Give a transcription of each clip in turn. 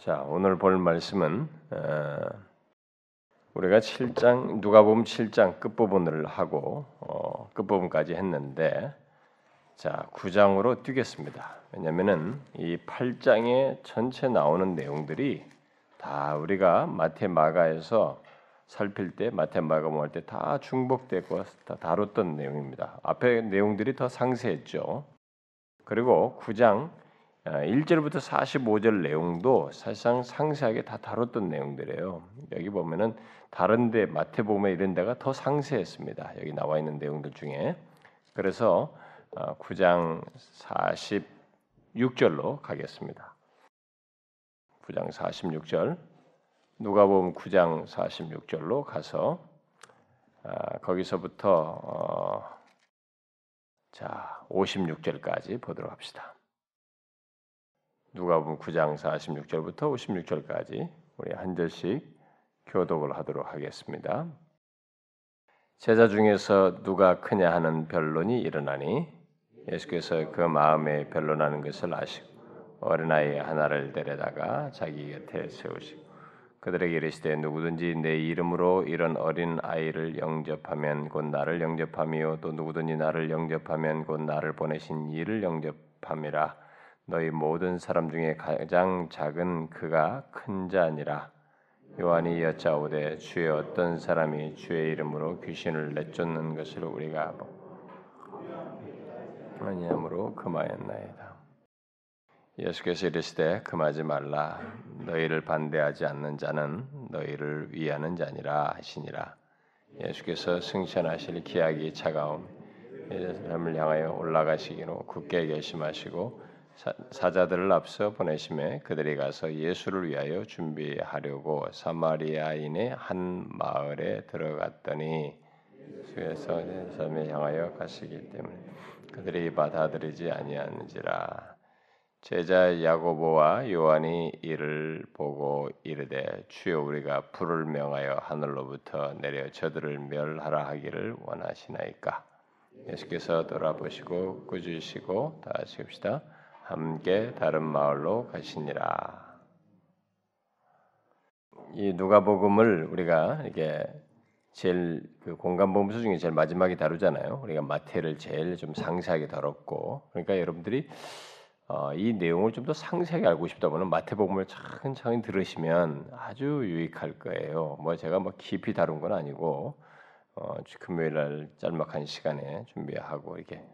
자, 오늘 볼 말씀은 어, 우리가 7장 누가 보면 7장 끝부분을 하고 어, 끝부분까지 했는데 자, 9장으로 뛰겠습니다. 왜냐면은 이 8장에 전체 나오는 내용들이 다 우리가 마태 마가에서 살필 때 마태 마가음 할 때 다 중복되고 다 다뤘던 내용입니다. 앞에 내용들이 더 상세했죠. 그리고 9장 1절부터 아, 45절 내용도 사실상 상세하게 다 다뤘던 내용들이에요. 여기 보면은 다른 데 마태복음에 이런 데가 더 상세했습니다. 여기 나와 있는 내용들 중에 그래서 9장 아, 46절로 가겠습니다. 9장 46절 누가복음 9장 46절로 가서 아, 거기서부터 어, 자 56절까지 보도록 합시다. 누가복음 9장 46절부터 56절까지 우리 한 절씩 교독을 하도록 하겠습니다. 제자 중에서 누가 크냐 하는 변론이 일어나니 예수께서 그 마음에 변론하는 것을 아시고 어린아이 하나를 데려다가 자기 곁에 세우시고 그들에게 이르시되 누구든지 내 이름으로 이런 어린 아이를 영접하면 곧 나를 영접함이요 또 누구든지 나를 영접하면 곧 나를 보내신 이를 영접함이라 너희 모든 사람 중에 가장 작은 그가 큰 자니라. 요한이 여짜오되 주의 어떤 사람이 주의 이름으로 귀신을 내쫓는 것을 우리가 아니함으로 금하였나이다. 예수께서 이르시되 금하지 말라 너희를 반대하지 않는 자는 너희를 위하는 자니라 하시니라. 예수께서 승천하실 기약이 차가움 예수님을 향하여 올라가시기로 굳게 결심하시고 사자들을 앞서 보내심에 그들이 가서 예수를 위하여 준비하려고 사마리아인의 한 마을에 들어갔더니 수에서 섬에 향하여 가시기 때문에 그들이 받아들이지 아니하는지라. 제자 야고보와 요한이 이를 보고 이르되 주여 우리가 불을 명하여 하늘로부터 내려 저들을 멸하라 하기를 원하시나이까? 예수께서 돌아보시고 꾸짖으시고 다 하십시다 함께 다른 마을로 가시니라. 이 누가복음을 우리가 이게 제일 그 공간복음서 중에 제일 마지막에 다루잖아요. 우리가 마태를 제일 좀 상세하게 다뤘고, 그러니까 여러분들이 어, 이 내용을 좀 더 상세하게 알고 싶다면 마태복음을 차근차근 들으시면 아주 유익할 거예요. 뭐 제가 뭐 깊이 다룬 건 아니고 어, 금요일 날 짤막한 시간에 준비하고 이렇게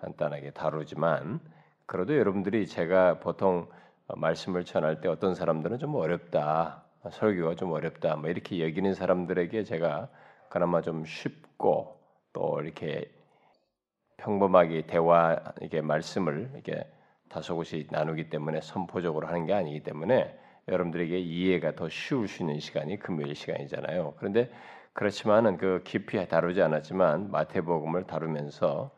간단하게 다루지만 그래도 여러분들이 제가 보통 말씀을 전할 때 어떤 사람들은 좀 어렵다, 설교가 좀 어렵다, 뭐 이렇게 여기는 사람들에게 제가 그나마 좀 쉽고 또 이렇게 평범하게 대화 이게 말씀을 이렇게 다소곳이 나누기 때문에 선포적으로 하는 게 아니기 때문에 여러분들에게 이해가 더 쉬울 수 있는 시간이 금요일 시간이잖아요. 그런데 그렇지만은 그 깊이 다루지 않았지만 마태복음을 다루면서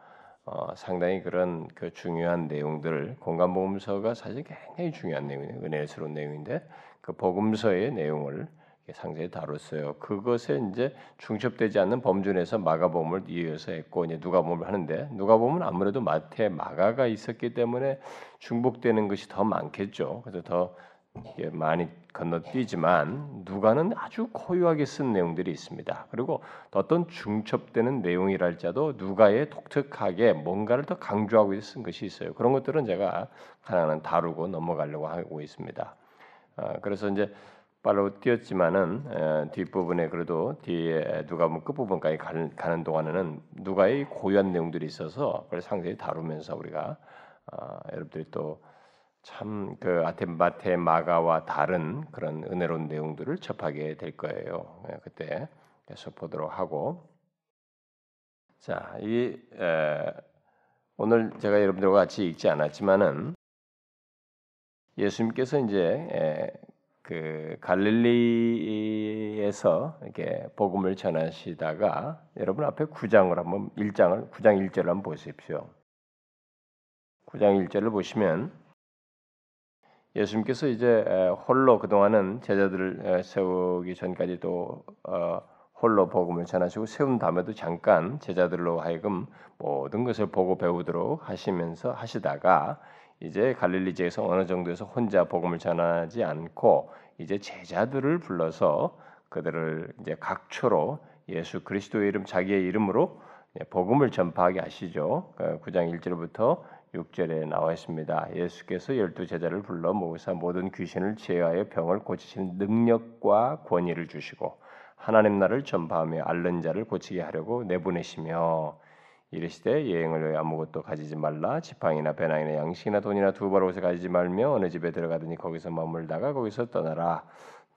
어, 상당히 그런 그 중요한 내용들을 공간복음서가 사실 굉장히 중요한 내용이에요. 은혜스러운 내용인데 그 복음서의 내용을 상세히 다뤘어요. 그것에 이제 중첩되지 않는 범준에서 마가복음을 이어서 했고 이제 누가복음을 하는데 누가복음은 아무래도 마태, 마가가 있었기 때문에 중복되는 것이 더 많겠죠. 그래서 더 많이 건너뛰지만 누가는 아주 고유하게 쓴 내용들이 있습니다. 그리고 어떤 중첩되는 내용이랄지라도 누가의 독특하게 뭔가를 더 강조하고 쓴 것이 있어요. 그런 것들은 제가 하나는 다루고 넘어가려고 하고 있습니다. 아, 그래서 이제 빨로 뛰었지만은 뒷부분에 그래도 뒤에 누가 뭐 끝부분까지 가는, 가는 동안에는 누가의 고유한 내용들이 있어서 그걸 상세히 다루면서 우리가 아, 여러분들이 또 참 그 아테마테 마가와 다른 그런 은혜로운 내용들을 접하게 될 거예요. 예, 그때 계속 보도록 하고 자, 이 에, 오늘 제가 여러분들과 같이 읽지 않았지만은 예수님께서 이제 에, 그 갈릴리에서 이렇게 복음을 전하시다가 여러분 앞에 9장을 한번 1장을 9장 1절을 한번 보십시오. 9장 1절을 보시면 예수님께서 이제 홀로 그동안은 제자들을 세우기 전까지도 어, 홀로 복음을 전하시고 세운 다음에도 잠깐 제자들로 하여금 모든 것을 보고 배우도록 하시면서 하시다가 이제 갈릴리 지에서 어느 정도에서 혼자 복음을 전하지 않고 이제 제자들을 불러서 그들을 이제 각초로 예수 그리스도의 이름 자기의 이름으로 복음을 전파하게 하시죠. 9장 그 1절부터 6절에 나와 있습니다. 예수께서 열두 제자를 불러 모으사 모든 귀신을 제어하여 병을 고치시는 능력과 권위를 주시고 하나님 나라를 전파하며 앓는 자를 고치게 하려고 내보내시며 이르시되 여행을 위해 아무것도 가지지 말라 지팡이나 배낭이나 양식이나 돈이나 두 벌 옷을 가지지 말며 어느 집에 들어가더니 거기서 머물다가 거기서 떠나라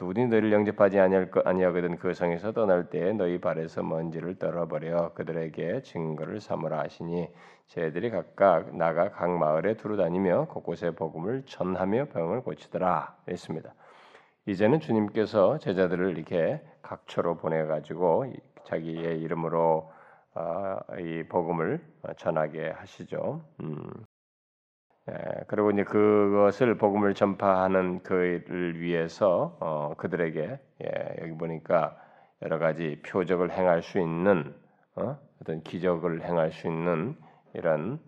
누구든지 너희를 영접하지 아니하거든 그 성에서 떠날 때에 너희 발에서 먼지를 떨어버려 그들에게 증거를 삼으라 하시니 저희들이 각각 나가 각 마을에 두루 다니며 곳곳에 복음을 전하며 병을 고치더라 했습니다. 이제는 주님께서 제자들을 이렇게 각처로 보내 가지고 자기의 이름으로 아, 이 복음을 전하게 하시죠. 음. 예, 그리고 이제 그것을 복음을 전파하는 그를 위해서 어, 그들에게 예, 여기 보니까 여러 가지 표적을 행할 수 있는 어? 떤 기적을 행할 수 있는 이런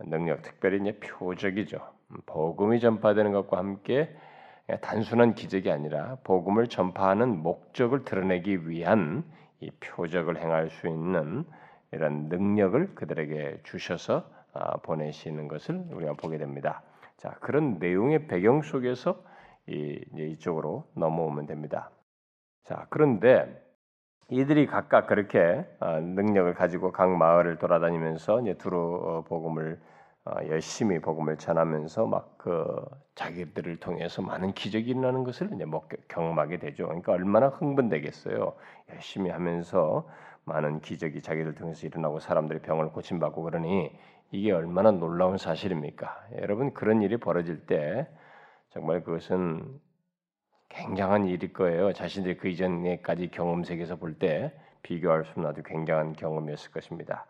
능력, 특별히 이제 표적이죠. 음, 복음이 전파되는 것과 함께 단순한 기적이 아니라 복음을 전파하는 목적을 드러내기 위한 이 표적을 행할 수 있는 이런 능력을 그들에게 주셔서 아, 보내시는 것을 우리가 보게 됩니다. 자 그런 내용의 배경 속에서 이, 이쪽으로 넘어오면 됩니다. 자 그런데 이들이 각각 그렇게 아, 능력을 가지고 각 마을을 돌아다니면서 이제 두루 어, 복음을 어, 열심히 복음을 전하면서 막 그 자기들을 통해서 많은 기적이 일어나는 것을 이제 뭐 경험하게 되죠. 그러니까 얼마나 흥분되겠어요. 열심히 하면서 많은 기적이 자기들 통해서 일어나고 사람들이 병을 고침받고 그러니 이게 얼마나 놀라운 사실입니까? 여러분 그런 일이 벌어질 때 정말 그것은 굉장한 일일 거예요. 자신들이 그 이전에까지 경험 세계에서 볼 때 비교할 수 없는 아주 굉장한 경험이었을 것입니다.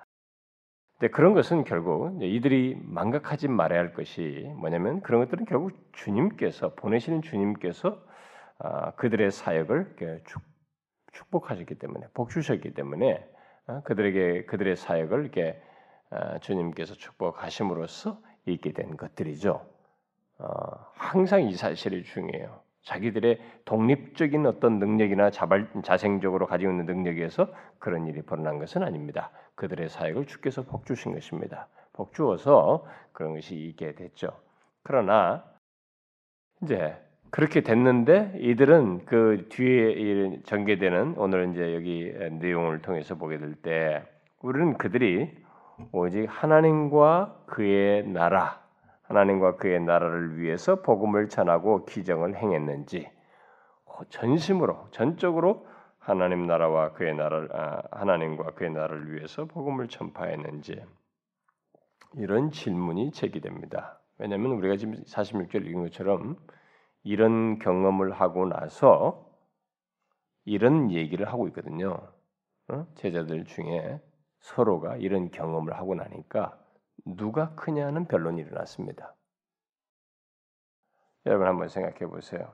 근데 그런 것은 결국 이들이 망각하지 말아야 할 것이 뭐냐면 그런 것들은 결국 주님께서 보내시는 주님께서 아, 그들의 사역을 축복하셨기 때문에 복 주셨기 때문에 어, 그들에게 그들의 사역을 이렇게 어, 주님께서 축복하심으로써 있게 된 것들이죠. 어, 항상 이 사실이 중요해요. 자기들의 독립적인 어떤 능력이나 자발, 자생적으로 가지고 있는 능력에서 그런 일이 벌어난 것은 아닙니다. 그들의 사역을 주께서 복 주신 것입니다. 복 주어서 그런 것이 있게 됐죠. 그러나 이제 그렇게 됐는데 이들은 그 뒤에 전개되는 오늘 이제 여기 내용을 통해서 보게 될 때 우리는 그들이 오직 하나님과 그의 나라, 하나님과 그의 나라를 위해서 복음을 전하고 기정을 행했는지 전심으로 전적으로 하나님 나라와 그의 나라를 아, 하나님과 그의 나라를 위해서 복음을 전파했는지 이런 질문이 제기됩니다. 왜냐하면 우리가 지금 46절 읽은 것처럼 이런 경험을 하고 나서 이런 얘기를 하고 있거든요. 어? 제자들 중에 서로가 이런 경험을 하고 나니까 누가 크냐는 변론이 일어났습니다. 여러분 한번 생각해 보세요.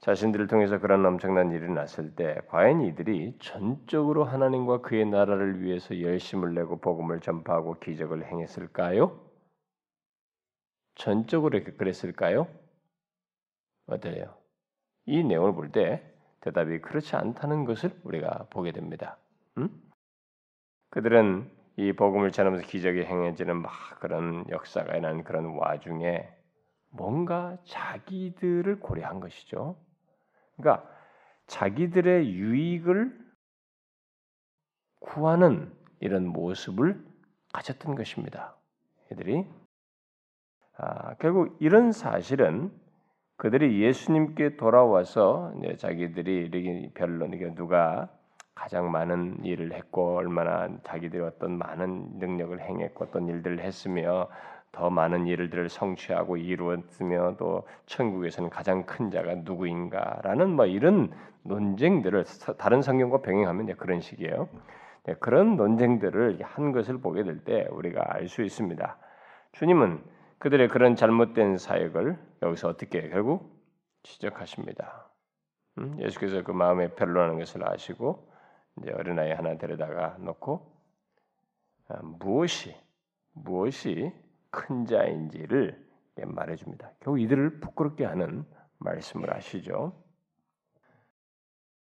자신들을 통해서 그런 엄청난 일이 났을 때 과연 이들이 전적으로 하나님과 그의 나라를 위해서 열심을 내고 복음을 전파하고 기적을 행했을까요? 전적으로 그랬을까요? 어때요? 이 내용을 볼 때 대답이 그렇지 않다는 것을 우리가 보게 됩니다. 음? 그들은 이 복음을 전하면서 기적이 행해지는 막 그런 역사가 일어난 그런 와중에 뭔가 자기들을 고려한 것이죠. 그러니까 자기들의 유익을 구하는 이런 모습을 가졌던 것입니다. 애들이 아, 결국 이런 사실은 그들이 예수님께 돌아와서 자기들이 이렇게 별로 이게 누가 가장 많은 일을 했고 얼마나 자기들이 어떤 많은 능력을 행했고 어떤 일들을 했으며 더 많은 일들을 성취하고 이루었으며 또 천국에서는 가장 큰 자가 누구인가라는 뭐 이런 논쟁들을 다른 성경과 병행하면 그런 식이에요. 네, 그런 논쟁들을 한 것을 보게 될 때 우리가 알 수 있습니다. 주님은 그들의 그런 잘못된 사역을 여기서 어떻게 결국 지적하십니다. 음? 예수께서 그 마음에 별로라는 것을 아시고 이제 어린아이 하나 데려다가 놓고 아, 무엇이 무엇이 큰 자인지를 말해 줍니다. 결국 이들을 부끄럽게 하는 말씀을 하시죠.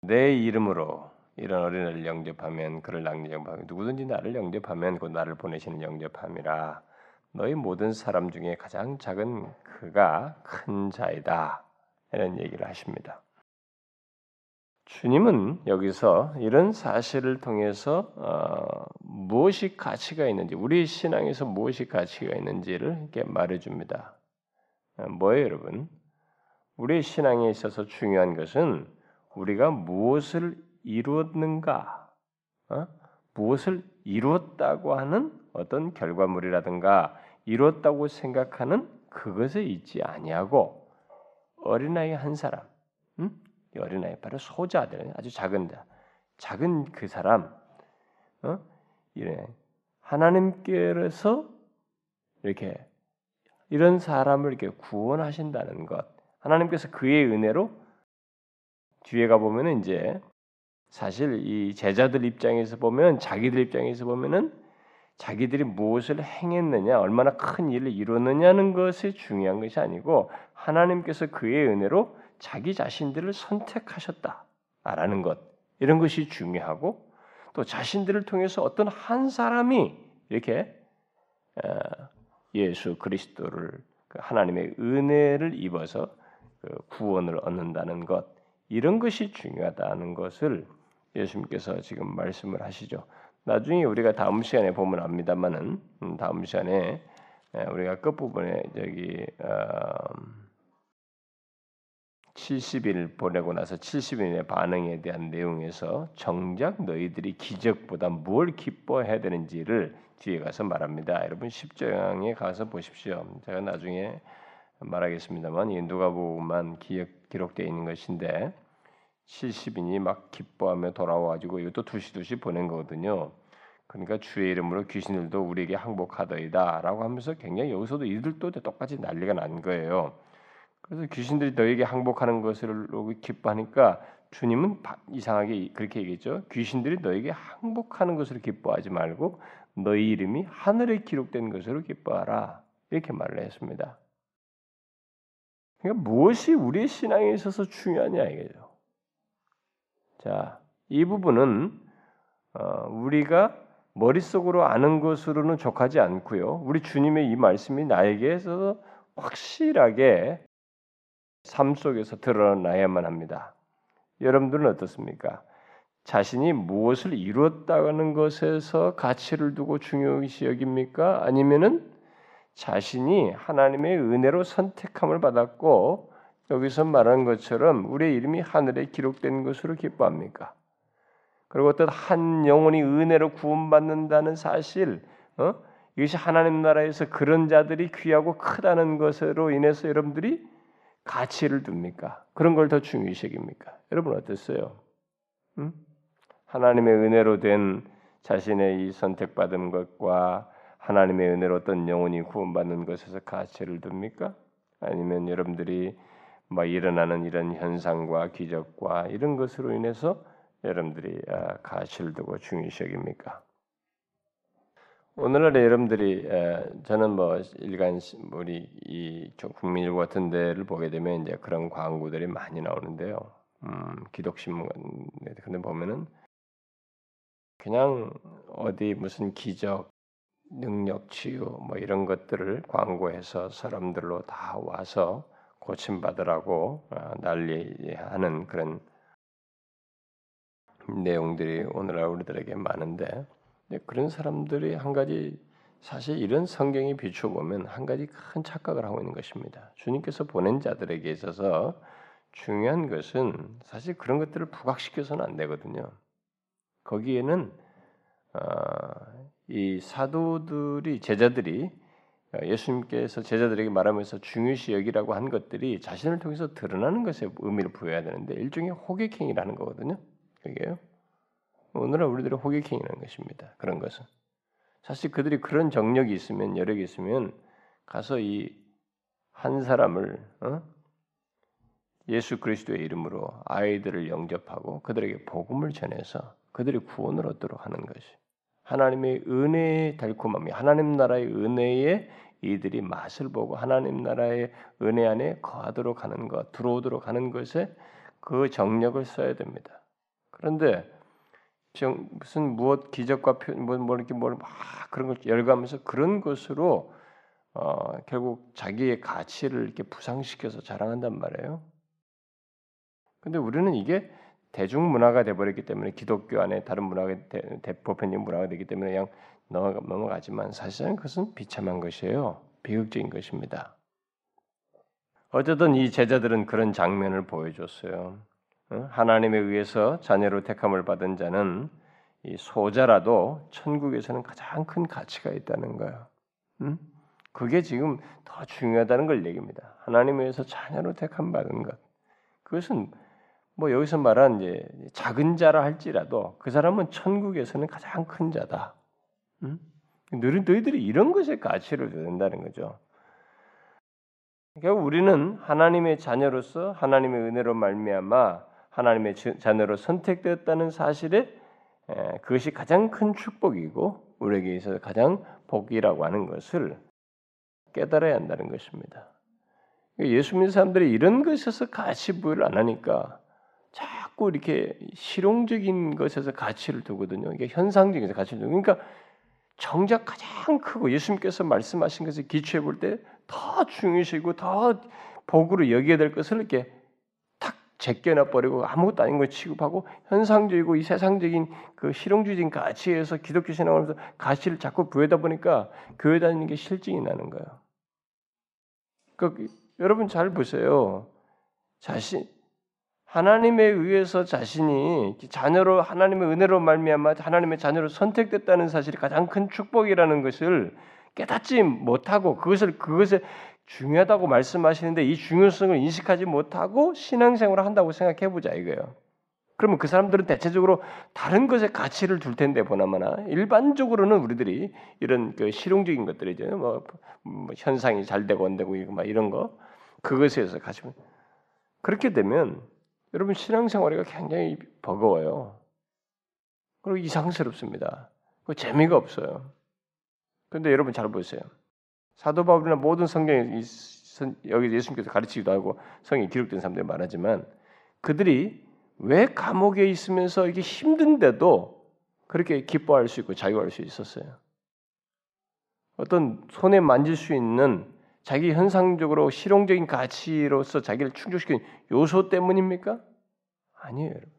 내 이름으로 이런 어린아이를 영접하면 그를 영접하면 누구든지 나를 영접하면 곧 나를 보내시는 영접함이라 너희 모든 사람 중에 가장 작은 그가 큰 자이다 이런 얘기를 하십니다. 주님은 여기서 이런 사실을 통해서 어, 무엇이 가치가 있는지 우리 신앙에서 무엇이 가치가 있는지를 이렇게 말해줍니다. 어, 뭐예요, 여러분? 우리 신앙에 있어서 중요한 것은 우리가 무엇을 이루었는가, 어? 무엇을 이루었다고 하는 어떤 결과물이라든가 이루었다고 생각하는 그것에 있지 아니하고 어린아이 한 사람, 음? 어린아이 바로 소자들 아주 작은 자, 작은 그 사람, 어? 이래 하나님께서 이렇게 이런 사람을 이렇게 구원하신다는 것, 하나님께서 그의 은혜로 뒤에 가 보면은 이제 사실 이 제자들 입장에서 보면 자기들 입장에서 보면은 자기들이 무엇을 행했느냐, 얼마나 큰 일을 이뤘느냐는 것이 중요한 것이 아니고 하나님께서 그의 은혜로 자기 자신들을 선택하셨다라는 것 이런 것이 중요하고 또 자신들을 통해서 어떤 한 사람이 이렇게 어, 예수 그리스도를 그 하나님의 은혜를 입어서 그 구원을 얻는다는 것 이런 것이 중요하다는 것을 예수님께서 지금 말씀을 하시죠. 나중에 우리가 다음 시간에 보면 압니다만은 음, 다음 시간에 우리가 끝 부분에 저기 70일 어, 보내고 나서 70일의 반응에 대한 내용에서 정작 너희들이 기적보다 뭘 기뻐해야 되는지를 뒤에 가서 말합니다. 여러분 10장에 가서 보십시오. 제가 나중에 말하겠습니다만 이 누가복음만 기록되어 있는 것인데 70인이 막 기뻐하며 돌아와가지고 이것도 두시두시 보낸 거거든요. 그러니까 주의 이름으로 귀신들도 우리에게 항복하더이다라고 하면서 굉장히 여기서도 이들도 똑같이 난리가 난 거예요. 그래서 귀신들이 너에게 항복하는 것을 기뻐하니까 주님은 이상하게 그렇게 얘기했죠. 귀신들이 너에게 항복하는 것을 기뻐하지 말고 너희 이름이 하늘에 기록된 것으로 기뻐하라 이렇게 말을 했습니다. 그러니까 무엇이 우리의 신앙에 있어서 중요하냐 이거죠. 자, 이 부분은 어, 우리가 머릿속으로 아는 것으로는 족하지 않고요. 우리 주님의 이 말씀이 나에게 서 확실하게 삶 속에서 드러나야만 합니다. 여러분들은 어떻습니까? 자신이 무엇을 이루었다는 것에서 가치를 두고 중요시 여깁니까? 아니면은 자신이 하나님의 은혜로 선택함을 받았고 여기서 말한 것처럼 우리의 이름이 하늘에 기록된 것으로 기뻐합니까? 그리고 어떤 한 영혼이 은혜로 구원받는다는 사실, 어? 이것이 하나님 나라에서 그런 자들이 귀하고 크다는 것으로 인해서 여러분들이 가치를 둡니까? 그런 걸 더 중요시 여깁니까? 여러분 어땠어요? 음? 하나님의 은혜로 된 자신의 이 선택받은 것과 하나님의 은혜로 어떤 영혼이 구원받는 것에서 가치를 둡니까? 아니면 여러분들이 뭐 일어나는 이런 현상과 기적과 이런 것으로 인해서 여러분들이 아, 가치를 두고 중요시 여깁니까? 오늘날에 여러분들이 저는 뭐 일간 우리 이 국민일보 같은 데를 보게 되면 이제 그런 광고들이 많이 나오는데요. 음, 기독신문 근데 보면은 그냥 어디 무슨 기적, 능력, 치유 뭐 이런 것들을 광고해서 사람들로 다 와서 고침 받으라고 아, 난리하는 그런 내용들이 오늘날 우리들에게 많은데 그런 사람들이 한 가지 사실 이런 성경이 비추어 보면 한 가지 큰 착각을 하고 있는 것입니다. 주님께서 보낸 자들에게 있어서 중요한 것은 사실 그런 것들을 부각시켜서는 안 되거든요. 거기에는 어, 이 사도들이 제자들이 예수님께서 제자들에게 말하면서 중요시 여기라고 한 것들이 자신을 통해서 드러나는 것에 의미를 부여해야 되는데 일종의 호객행위라는 거거든요. 그게요. 오늘날 우리들의 호객행위라는 것입니다. 그런 것은 사실 그들이 그런 정력이 있으면 여력이 있으면 가서 이 한 사람을 어? 예수 그리스도의 이름으로 아이들을 영접하고 그들에게 복음을 전해서 그들이 구원을 얻도록 하는 것이 하나님의 은혜의 달콤함이 하나님 나라의 은혜의 이들이 맛을 보고 하나님 나라의 은혜 안에 거하도록 하는 것, 들어오도록 하는 것에 그 정력을 써야 됩니다. 그런데 무슨 무엇 기적과 표, 뭐, 뭐 이렇게 뭘막 그런 걸 열감해서 그런 것으로 어, 결국 자기의 가치를 이렇게 부상시켜서 자랑한단 말이에요. 근데 우리는 이게 대중 문화가 돼버렸기 때문에 기독교 안에 다른 문화가 대보편적 문화가 되기 때문에 그냥 넘어가지만 사실은 그것은 비참한 것이에요. 비극적인 것입니다. 어쨌든 이 제자들은 그런 장면을 보여줬어요. 하나님에 의해서 자녀로 택함을 받은 자는 이 소자라도 천국에서는 가장 큰 가치가 있다는 거예요. 그게 지금 더 중요하다는 걸 얘기입니다. 하나님에 의해서 자녀로 택함 받은 것. 그것은 뭐 여기서 말한 이제 작은 자라 할지라도 그 사람은 천국에서는 가장 큰 자다. 응? 너희들이 이런 것에 가치를 둔다는 거죠. 그러니까 우리는 하나님의 자녀로서 하나님의 은혜로 말미암아 하나님의 자녀로 선택되었다는 사실에 그것이 가장 큰 축복이고 우리에게 있어서 가장 복이라고 하는 것을 깨달아야 한다는 것입니다. 예수 믿는 사람들이 이런 것에서 가치 부여를 안 하니까 자꾸 이렇게 실용적인 것에서 가치를 두거든요. 이게 현상적인 가치를 두고 그러니까 정작 가장 크고 예수님께서 말씀하신 것을 기초해 볼 때 더 중요시고 더 복으로 여겨야 될 것을 이렇게 탁 제껴놔 버리고 아무것도 아닌 걸 취급하고 현상적이고 이 세상적인 그 실용주의적인 가치에서 기독교 신앙을 하면서 가치를 자꾸 부여다 보니까 교회 다니는 게 실증이 나는 거예요. 그 여러분 잘 보세요. 자신 하나님에 의해서 자신이 자녀로 하나님의 은혜로 말미암아 하나님의 자녀로 선택됐다는 사실이 가장 큰 축복이라는 것을 깨닫지 못하고 그것을 그것에 중요하다고 말씀하시는데 이 중요성을 인식하지 못하고 신앙생활을 한다고 생각해 보자 이거예요. 그러면 그 사람들은 대체적으로 다른 것에 가치를 둘 텐데 보나마나 일반적으로는 우리들이 이런 그 실용적인 것들이죠. 뭐, 뭐 현상이 잘 되고 안 되고 막 이런 거 그것에서 가지고 그렇게 되면 여러분 신앙생활이 굉장히 버거워요. 그리고 이상스럽습니다. 그 재미가 없어요. 그런데 여러분 잘 보세요. 사도 바울이나 모든 성경에 여기 예수님께서 가르치기도 하고 성경에 기록된 사람들이 말하지만 그들이 왜 감옥에 있으면서 이게 힘든데도 그렇게 기뻐할 수 있고 자유할 수 있었어요. 어떤 손에 만질 수 있는 자기 현상적으로 실용적인 가치로서 자기를 충족시키는 요소 때문입니까? 아니에요, 여러분.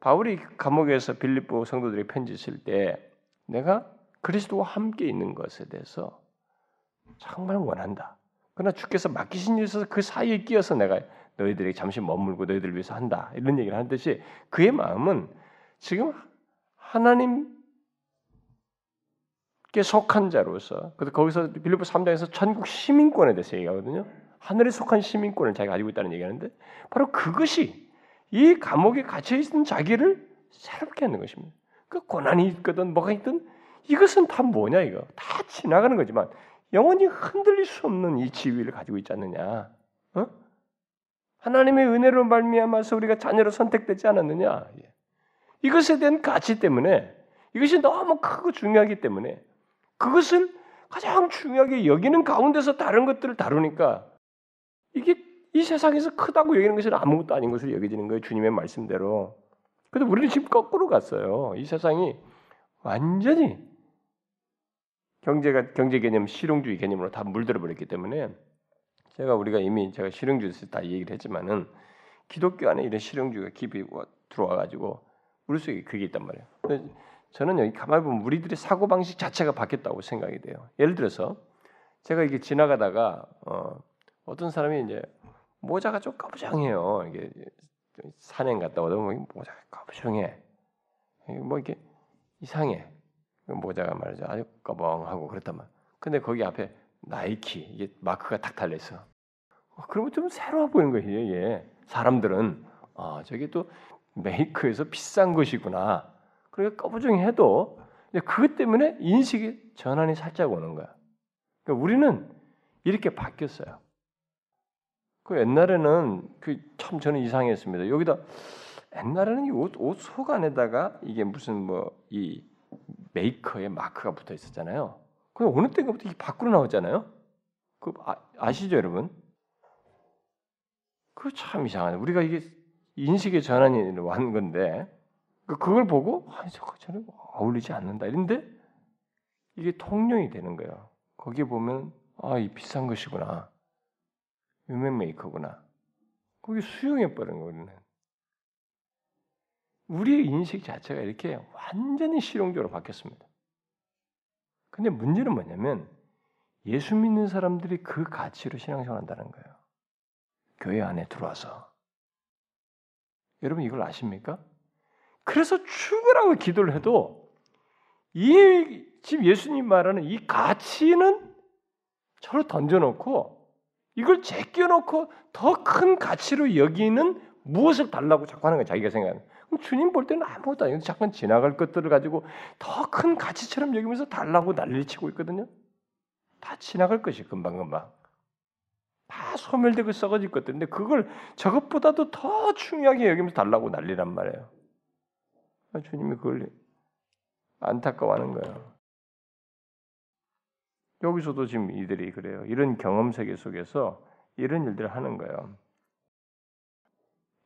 바울이 감옥에서 빌립보 성도들이 편지 쓸 때 내가 그리스도와 함께 있는 것에 대해서 정말 원한다. 그러나 주께서 맡기신 일에 있어서 그 사이에 끼어서 내가 너희들에게 잠시 머물고 너희들을 위해서 한다. 이런 얘기를 하는 듯이 그의 마음은 지금 하나님 께 속한 자로서 거기서 빌립보 3장에서 천국 시민권에 대해서 얘기하거든요. 하늘에 속한 시민권을 자기가 가지고 있다는 얘기하는데 바로 그것이 이 감옥에 갇혀 있는 자기를 새롭게 하는 것입니다. 그 고난이 있거든 뭐가 있든 이것은 다 뭐냐 이거 다 지나가는 거지만 영원히 흔들릴 수 없는 이 지위를 가지고 있지 않느냐? 어? 하나님의 은혜로 말미암아서 우리가 자녀로 선택되지 않았느냐? 예. 이것에 대한 가치 때문에 이것이 너무 크고 중요하기 때문에 그것을 가장 중요하게 여기는 가운데서 다른 것들을 다루니까 이게 이 세상에서 크다고 여기는 것은 아무것도 아닌 것으로 여겨지는 거예요. 주님의 말씀대로. 근데 우리는 지금 거꾸로 갔어요. 이 세상이 완전히 경제가 경제 개념 실용주의 개념으로 다 물들어 버렸기 때문에 제가 우리가 이미 제가 실용주의에서 다 얘기를 했지만은 기독교 안에 이런 실용주의가 깊이 들어와 가지고 우리 속에 그게 있단 말이에요. 저는 여기 가만히 보면 우리들의 사고 방식 자체가 바뀌었다고 생각이 돼요. 예를 들어서 제가 이게 지나가다가 어, 어떤 사람이 이제 모자가 좀 까부장해요. 이게 산행 갔다 오다 보면 모자가 까부장해. 뭐 이게 이상해. 그 모자가 말이죠. 아주 꺼벙하고 그렇다만. 근데 거기 앞에 나이키 이게 마크가 탁 달려 있어. 어, 그러면 좀 새로워 보이는 거예요. 이게 사람들은 아 저게 또 메이커에서 비싼 것이구나. 그러니까 꺼부정해도 그것 때문에 인식이 전환이 살짝 오는 거야. 그러니까 우리는 이렇게 바뀌었어요. 그 옛날에는 그 참 저는 이상했습니다. 여기다 옛날에는 이 옷, 옷 속 안에다가 이게 무슨 뭐 이 메이커의 마크가 붙어 있었잖아요. 그 어느 때부터 이게 밖으로 나왔잖아요. 그 아, 시죠 여러분? 그 참 이상하네. 우리가 이게 인식의 전환이 왔는 건데 그 그걸 보고 아, 저거 저는 어울리지 않는다. 이런데 이게 통용이 되는 거예요. 거기에 보면 아, 이 비싼 것이구나. 유명 메이커구나. 거기 수용해 버린 거는. 우리의 인식 자체가 이렇게 완전히 실용적으로 바뀌었습니다. 근데 문제는 뭐냐면 예수 믿는 사람들이 그 가치로 신앙생활 한다는 거예요. 교회 안에 들어와서. 여러분 이걸 아십니까? 그래서 죽으라고 기도를 해도 이 지금 예수님 말하는 이 가치는 저를 던져놓고 이걸 제껴놓고 더 큰 가치로 여기는 무엇을 달라고 자꾸 하는 거예요. 자기가 생각하는. 주님 볼 때는 아무것도 아니고 잠깐 지나갈 것들을 가지고 더 큰 가치처럼 여기면서 달라고 난리를 치고 있거든요. 다 지나갈 것이 금방금방. 다 소멸되고 썩어질 것들인데 그걸 저것보다도 더 중요하게 여기면서 달라고 난리란 말이에요. 아, 주님이 그걸 안타까워하는 거예요. 여기서도 지금 이들이 그래요. 이런 경험 세계 속에서 이런 일들을 하는 거예요.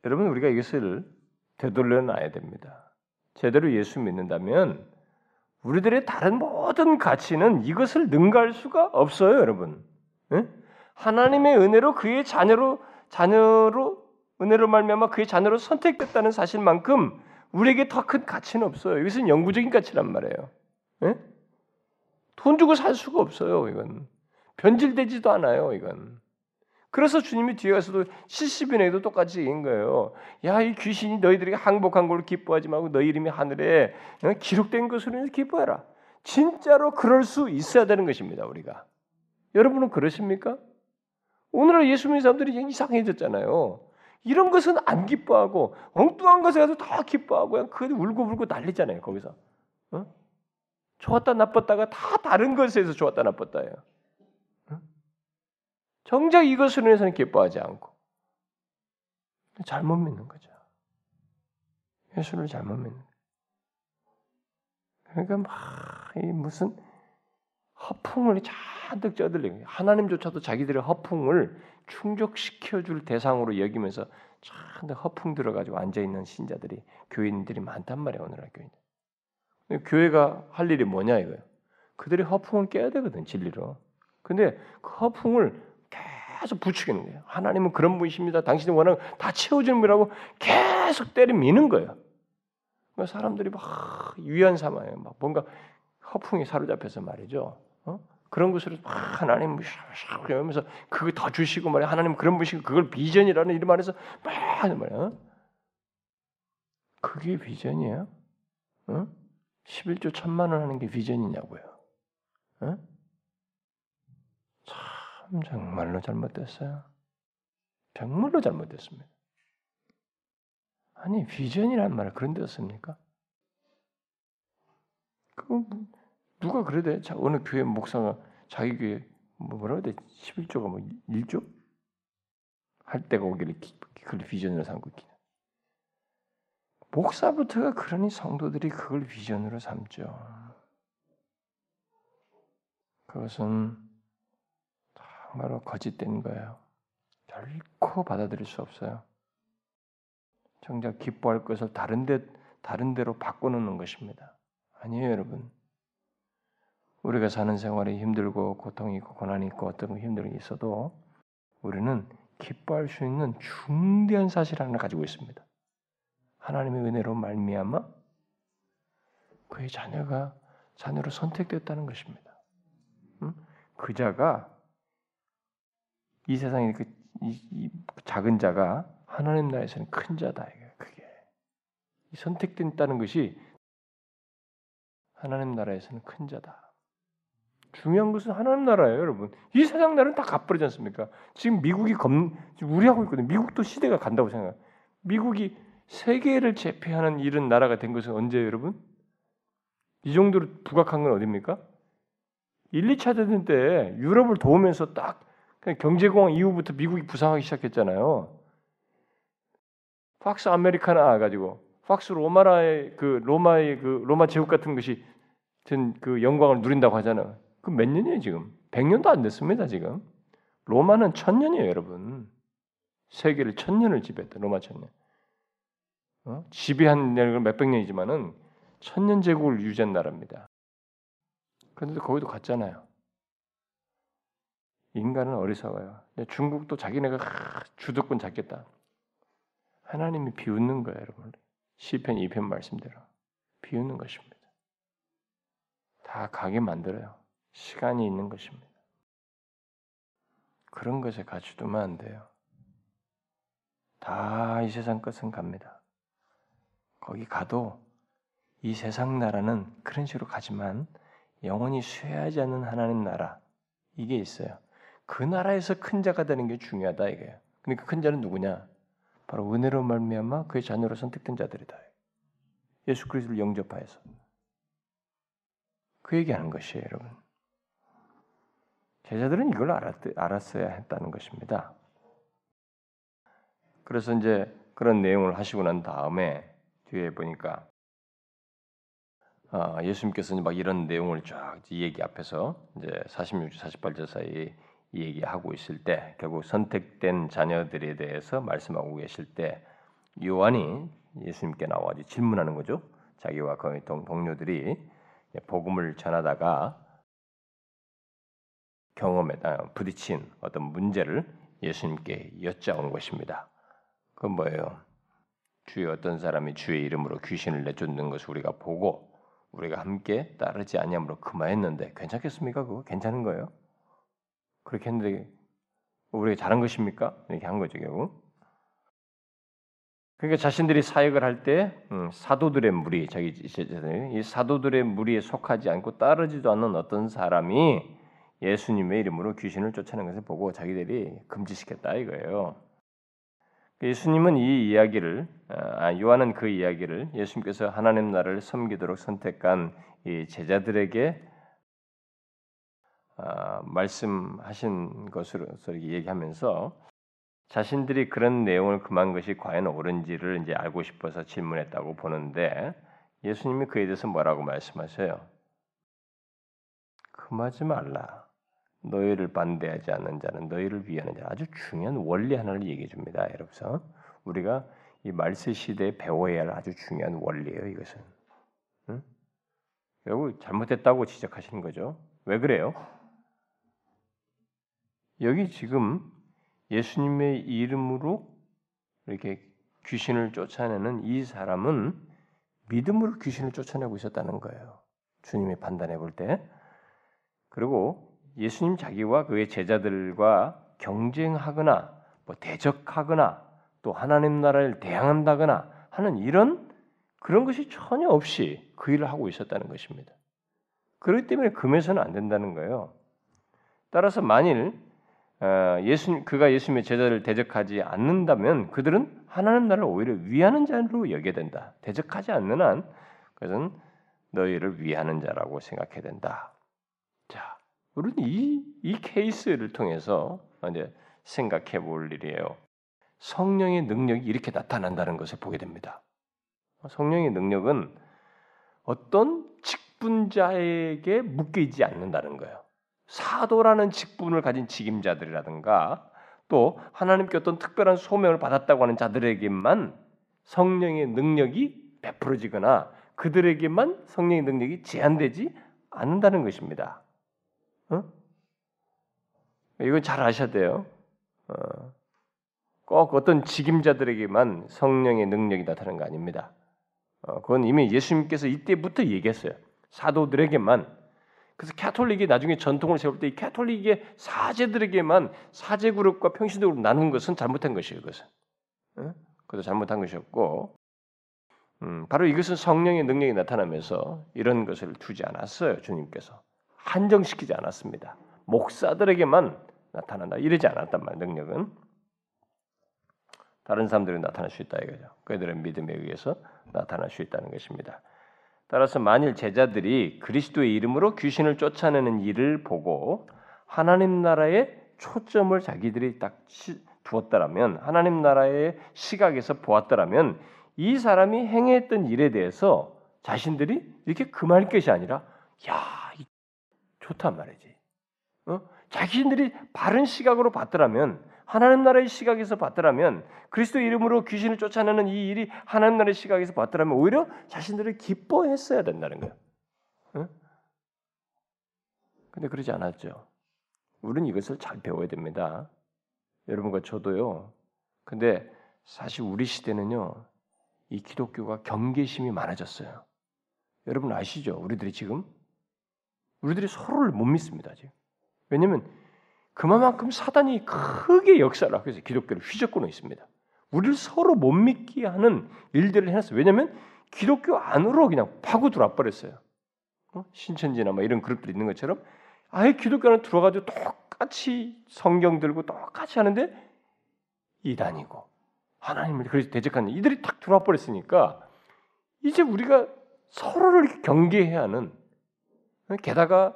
여러분 우리가 이것을 되돌려 놔야 됩니다. 제대로 예수 믿는다면 우리들의 다른 모든 가치는 이것을 능가할 수가 없어요, 여러분. 네? 하나님의 은혜로 그의 자녀로 자녀로 은혜로 말미암아 그의 자녀로 선택됐다는 사실만큼 우리에게 더 큰 가치는 없어요. 이것은 영구적인 가치란 말이에요. 네? 돈 주고 살 수가 없어요. 이건 변질되지도 않아요. 이건 그래서 주님이 뒤에 가서도 70인에도 똑같이 얘기한 거예요. 야, 이 귀신이 너희들에게 항복한 걸로 기뻐하지 말고 너희 이름이 하늘에 어, 기록된 것으로 기뻐해라. 진짜로 그럴 수 있어야 되는 것입니다, 우리가. 여러분은 그러십니까? 오늘날 예수 믿는 사람들이 이상해졌잖아요. 이런 것은 안 기뻐하고 엉뚱한 것에 가서 다 기뻐하고 그냥 그 울고 불고 난리잖아요, 거기서. 어? 좋았다 나빴다가 다 다른 것에서 좋았다 나빴다예요. 정작 이것으로 인해서는 기뻐하지 않고 잘못 믿는 거죠. 예수를 잘못 믿는. 그러니까 막 무슨 허풍을 잔뜩 쪄들리고 하나님조차도 자기들의 허풍을 충족시켜 줄 대상으로 여기면서 잔뜩 허풍 들어가지고 앉아 있는 신자들이 교인들이 많단 말이에요 오늘날 교인. 교회가 할 일이 뭐냐 이거예요. 그들의 허풍을 깨야 되거든 진리로. 근데 그 허풍을 계속 부추기는 거예요. 하나님은 그런 분이십니다. 당신이 원하는 다 채워주는 분이라고 계속 때려 미는 거예요. 그러니까 사람들이 막 위안 삼아요. 막 뭔가 허풍이 사로잡혀서 말이죠. 어? 그런 것으로 막 하나님 샥샥 이러면서 그거 더 주시고 말이야. 하나님 그런 분이시고 그걸 비전이라는 이름 안에서 막 말이야. 그게 비전이에요? 어? 11조 천만 원 하는 게 비전이냐고요. 어? 정말로 잘못됐어요. 정말로 잘못됐습니다. 아니 비전이란 말을 그런 데 씁니까? 그 뭐, 누가 그래대? 자, 어느 교회 목사가 자기 교회 뭐 뭐라 그래? 11조가 뭐 1조? 할 때가 오기를 그걸 비전으로 삼고 있기 목사부터가 그러니 성도들이 그걸 비전으로 삼죠. 그것은 정말로 거짓된 거예요. 결코 받아들일 수 없어요. 정작 기뻐할 것을 다른 데 다른 데로 바꿔놓는 것입니다. 아니에요, 여러분. 우리가 사는 생활이 힘들고 고통이 있고 고난이 있고 어떤 힘든 게 있어도 우리는 기뻐할 수 있는 중대한 사실 하나를 가지고 있습니다. 하나님의 은혜로 말미암아 그의 자녀가 자녀로 선택됐다는 것입니다. 음? 그 자가 이 세상에 그 이, 이 작은 자가 하나님 나라에서는 큰 자다 이게 그게 선택된다는 것이 하나님 나라에서는 큰 자다. 중요한 것은 하나님 나라예요, 여러분. 이 세상 나라는 다 갚버리지 않습니까? 지금 미국이 검, 우리 하고 있거든요. 미국도 시대가 간다고 생각. 미국이 세계를 제패하는 이런 나라가 된 것은 언제예요, 여러분? 이 정도로 부각한 건 어딥니까? 1, 2차 대전 때 유럽을 도우면서 딱 경제공황 이후부터 미국이 부상하기 시작했잖아요. 팍스 아메리카나 가지고 팍스 로마라의 그 로마의 그 로마 제국 같은 것이 전그 영광을 누린다고 하잖아요. 그 몇 년이에요 지금? 100년도 안 됐습니다 지금. 로마는 천년이에요 여러분. 세계를 천년을 지배했다 로마 천년. 어? 지배한年은 몇백 년이지만은 천년 제국을 유지한 나라입니다. 그런데 거기도 갔잖아요. 인간은 어리석어요. 중국도 자기네가 주도권 잡겠다. 하나님이 비웃는 거예요, 여러분. 시편 2편 말씀대로 비웃는 것입니다. 다 가게 만들어요. 시간이 있는 것입니다. 그런 것에 가치두면 안 돼요. 다 이 세상 것은 갑니다. 거기 가도 이 세상 나라는 그런 식으로 가지만 영원히 쇠하지 않는 하나님 나라 이게 있어요. 그 나라에서 큰 자가 되는 게 중요하다 이거예요. 그러니까 큰 자는 누구냐? 바로 은혜로 말미암아 그의 자녀로 선택된 자들이다. 예수 그리스도를 영접하여서 그 얘기하는 것이에요, 여러분. 제자들은 이걸 알았, 알았어야 했다는 것입니다. 그래서 이제 그런 내용을 하시고 난 다음에 뒤에 보니까 아, 예수님께서 막 이런 내용을 쫙 이 얘기 앞에서 이제 46절 48절 사이 이 얘기하고 있을 때 결국 선택된 자녀들에 대해서 말씀하고 계실 때 요한이 예수님께 나와 질문하는 거죠. 자기와 거의 동료들이 복음을 전하다가 경험에 부딪힌 어떤 문제를 예수님께 여짜온 것입니다. 그건 뭐예요? 주의 어떤 사람이 주의 이름으로 귀신을 내쫓는 것을 우리가 보고 우리가 함께 따르지 아니함으로 그만했는데 괜찮겠습니까? 그거 괜찮은 거예요? 그렇게 했는데 우리가 잘한 것입니까? 이렇게 한 거죠 결국. 그러니까 자신들이 사역을 할때 음, 사도들의 무리, 자기 이 사도들의 무리에 속하지 않고 따르지도 않는 어떤 사람이 예수님의 이름으로 귀신을 쫓아내는 것을 보고 자기들이 금지시켰다 이거예요. 예수님은 이 이야기를 아, 요한은 그 이야기를 예수님께서 하나님 나라를 섬기도록 선택한 이 제자들에게 아, 말씀하신 것으로 얘기하면서 자신들이 그런 내용을 금한 것이 과연 옳은지를 이제 알고 싶어서 질문했다고 보는데 예수님이 그에 대해서 뭐라고 말씀하세요? 금하지 말라. 너희를 반대하지 않는 자는 너희를 위하는 자. 아주 중요한 원리 하나를 얘기해 줍니다. 여러분. 우리가 이 말세 시대에 배워야 할 아주 중요한 원리예요. 이것은. 응? 결국 잘못했다고 지적하시는 거죠. 왜 그래요? 여기 지금 예수님의 이름으로 이렇게 귀신을 쫓아내는 이 사람은 믿음으로 귀신을 쫓아내고 있었다는 거예요. 주님이 판단해 볼 때. 그리고 예수님 자기와 그의 제자들과 경쟁하거나 뭐 대적하거나 또 하나님 나라를 대항한다거나 하는 이런 그런 것이 전혀 없이 그 일을 하고 있었다는 것입니다. 그렇기 때문에 금해서는 안 된다는 거예요. 따라서 만일 어, 예수 그가 예수님의 제자를 대적하지 않는다면 그들은 하나님 나라를 오히려 위하는 자로 여겨야 된다. 대적하지 않는 한 그것은 너희를 위하는 자라고 생각해야 된다. 자, 우리는 이, 이 케이스를 통해서 이제 생각해 볼 일이에요. 성령의 능력이 이렇게 나타난다는 것을 보게 됩니다. 성령의 능력은 어떤 직분자에게 묶여 있지 않는다는 거예요. 사도라는 직분을 가진 직임자들이라든가 또 하나님께 어떤 특별한 소명을 받았다고 하는 자들에게만 성령의 능력이 베풀어지거나 그들에게만 성령의 능력이 제한되지 않는다는 것입니다. 어? 이건 잘 아셔야 돼요. 어. 꼭 어떤 직임자들에게만 성령의 능력이 나타나는 거 아닙니다. 어, 그건 이미 예수님께서 이때부터 얘기했어요. 사도들에게만 그래서 캐톨릭이 나중에 전통을 세울 때 이 캐톨릭의 사제들에게만 사제 그룹과 평신도 그룹 나눈 것은 잘못한 것이에요. 그것은 응? 그것도 잘못한 것이었고 음, 바로 이것은 성령의 능력이 나타나면서 이런 것을 두지 않았어요. 주님께서 한정시키지 않았습니다. 목사들에게만 나타난다 이러지 않았단 말 능력은 다른 사람들이 나타날 수 있다 이거죠. 그들의 믿음에 의해서 나타날 수 있다는 것입니다. 따라서 만일 제자들이 그리스도의 이름으로 귀신을 쫓아내는 일을 보고 하나님 나라의 초점을 자기들이 딱 두었다라면 하나님 나라의 시각에서 보았다라면 이 사람이 행했던 일에 대해서 자신들이 이렇게 금할 것이 아니라 야, 좋단 말이지. 어? 자신들이 바른 시각으로 봤더라면 하나님 나라의 시각에서 봤더라면 그리스도 이름으로 귀신을 쫓아내는 이 일이 하나님 나라의 시각에서 봤더라면 오히려 자신들을 기뻐했어야 된다는 거예요. 어? 근데 그러지 않았죠. 우리는 이것을 잘 배워야 됩니다. 여러분과 저도요. 근데 사실 우리 시대는요. 이 기독교가 경계심이 많아졌어요. 여러분 아시죠? 우리들이 지금 우리들이 서로를 못 믿습니다. 지금. 왜냐하면 그만큼 사단이 크게 역사를 하고 있어요. 기독교를 휘젓고는 있습니다. 우리를 서로 못 믿게 하는 일들을 해놨어요. 왜냐하면 기독교 안으로 그냥 파고 들어와 버렸어요. 어? 신천지나 뭐 이런 그룹들이 있는 것처럼 아예 기독교 안에 들어가지고 똑같이 성경 들고 똑같이 하는데 이단이고 하나님을 그래서 대적하는 이들이 탁 들어와 버렸으니까 이제 우리가 서로를 경계해야 하는 게다가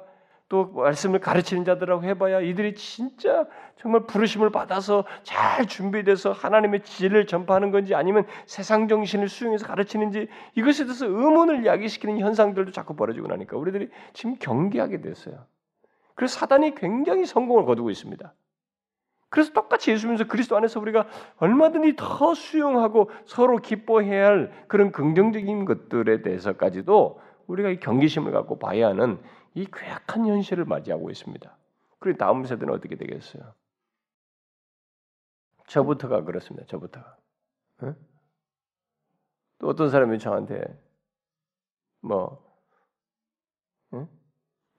또 말씀을 가르치는 자들하고 해봐야 이들이 진짜 정말 부르심을 받아서 잘 준비돼서 하나님의 지혜를 전파하는 건지 아니면 세상 정신을 수용해서 가르치는지 이것에 대해서 의문을 야기시키는 현상들도 자꾸 벌어지고 나니까 우리들이 지금 경계하게 됐어요. 그래서 사단이 굉장히 성공을 거두고 있습니다. 그래서 똑같이 예수 님서 그리스도 안에서 우리가 얼마든지 더 수용하고 서로 기뻐해야 할 그런 긍정적인 것들에 대해서까지도 우리가 이 경계심을 갖고 봐야 하는 이 괴악한 현실을 맞이하고 있습니다. 그리고 다음 세대는 어떻게 되겠어요? 저부터가 그렇습니다. 저부터가. 응? 또 어떤 사람이 저한테 뭐 응?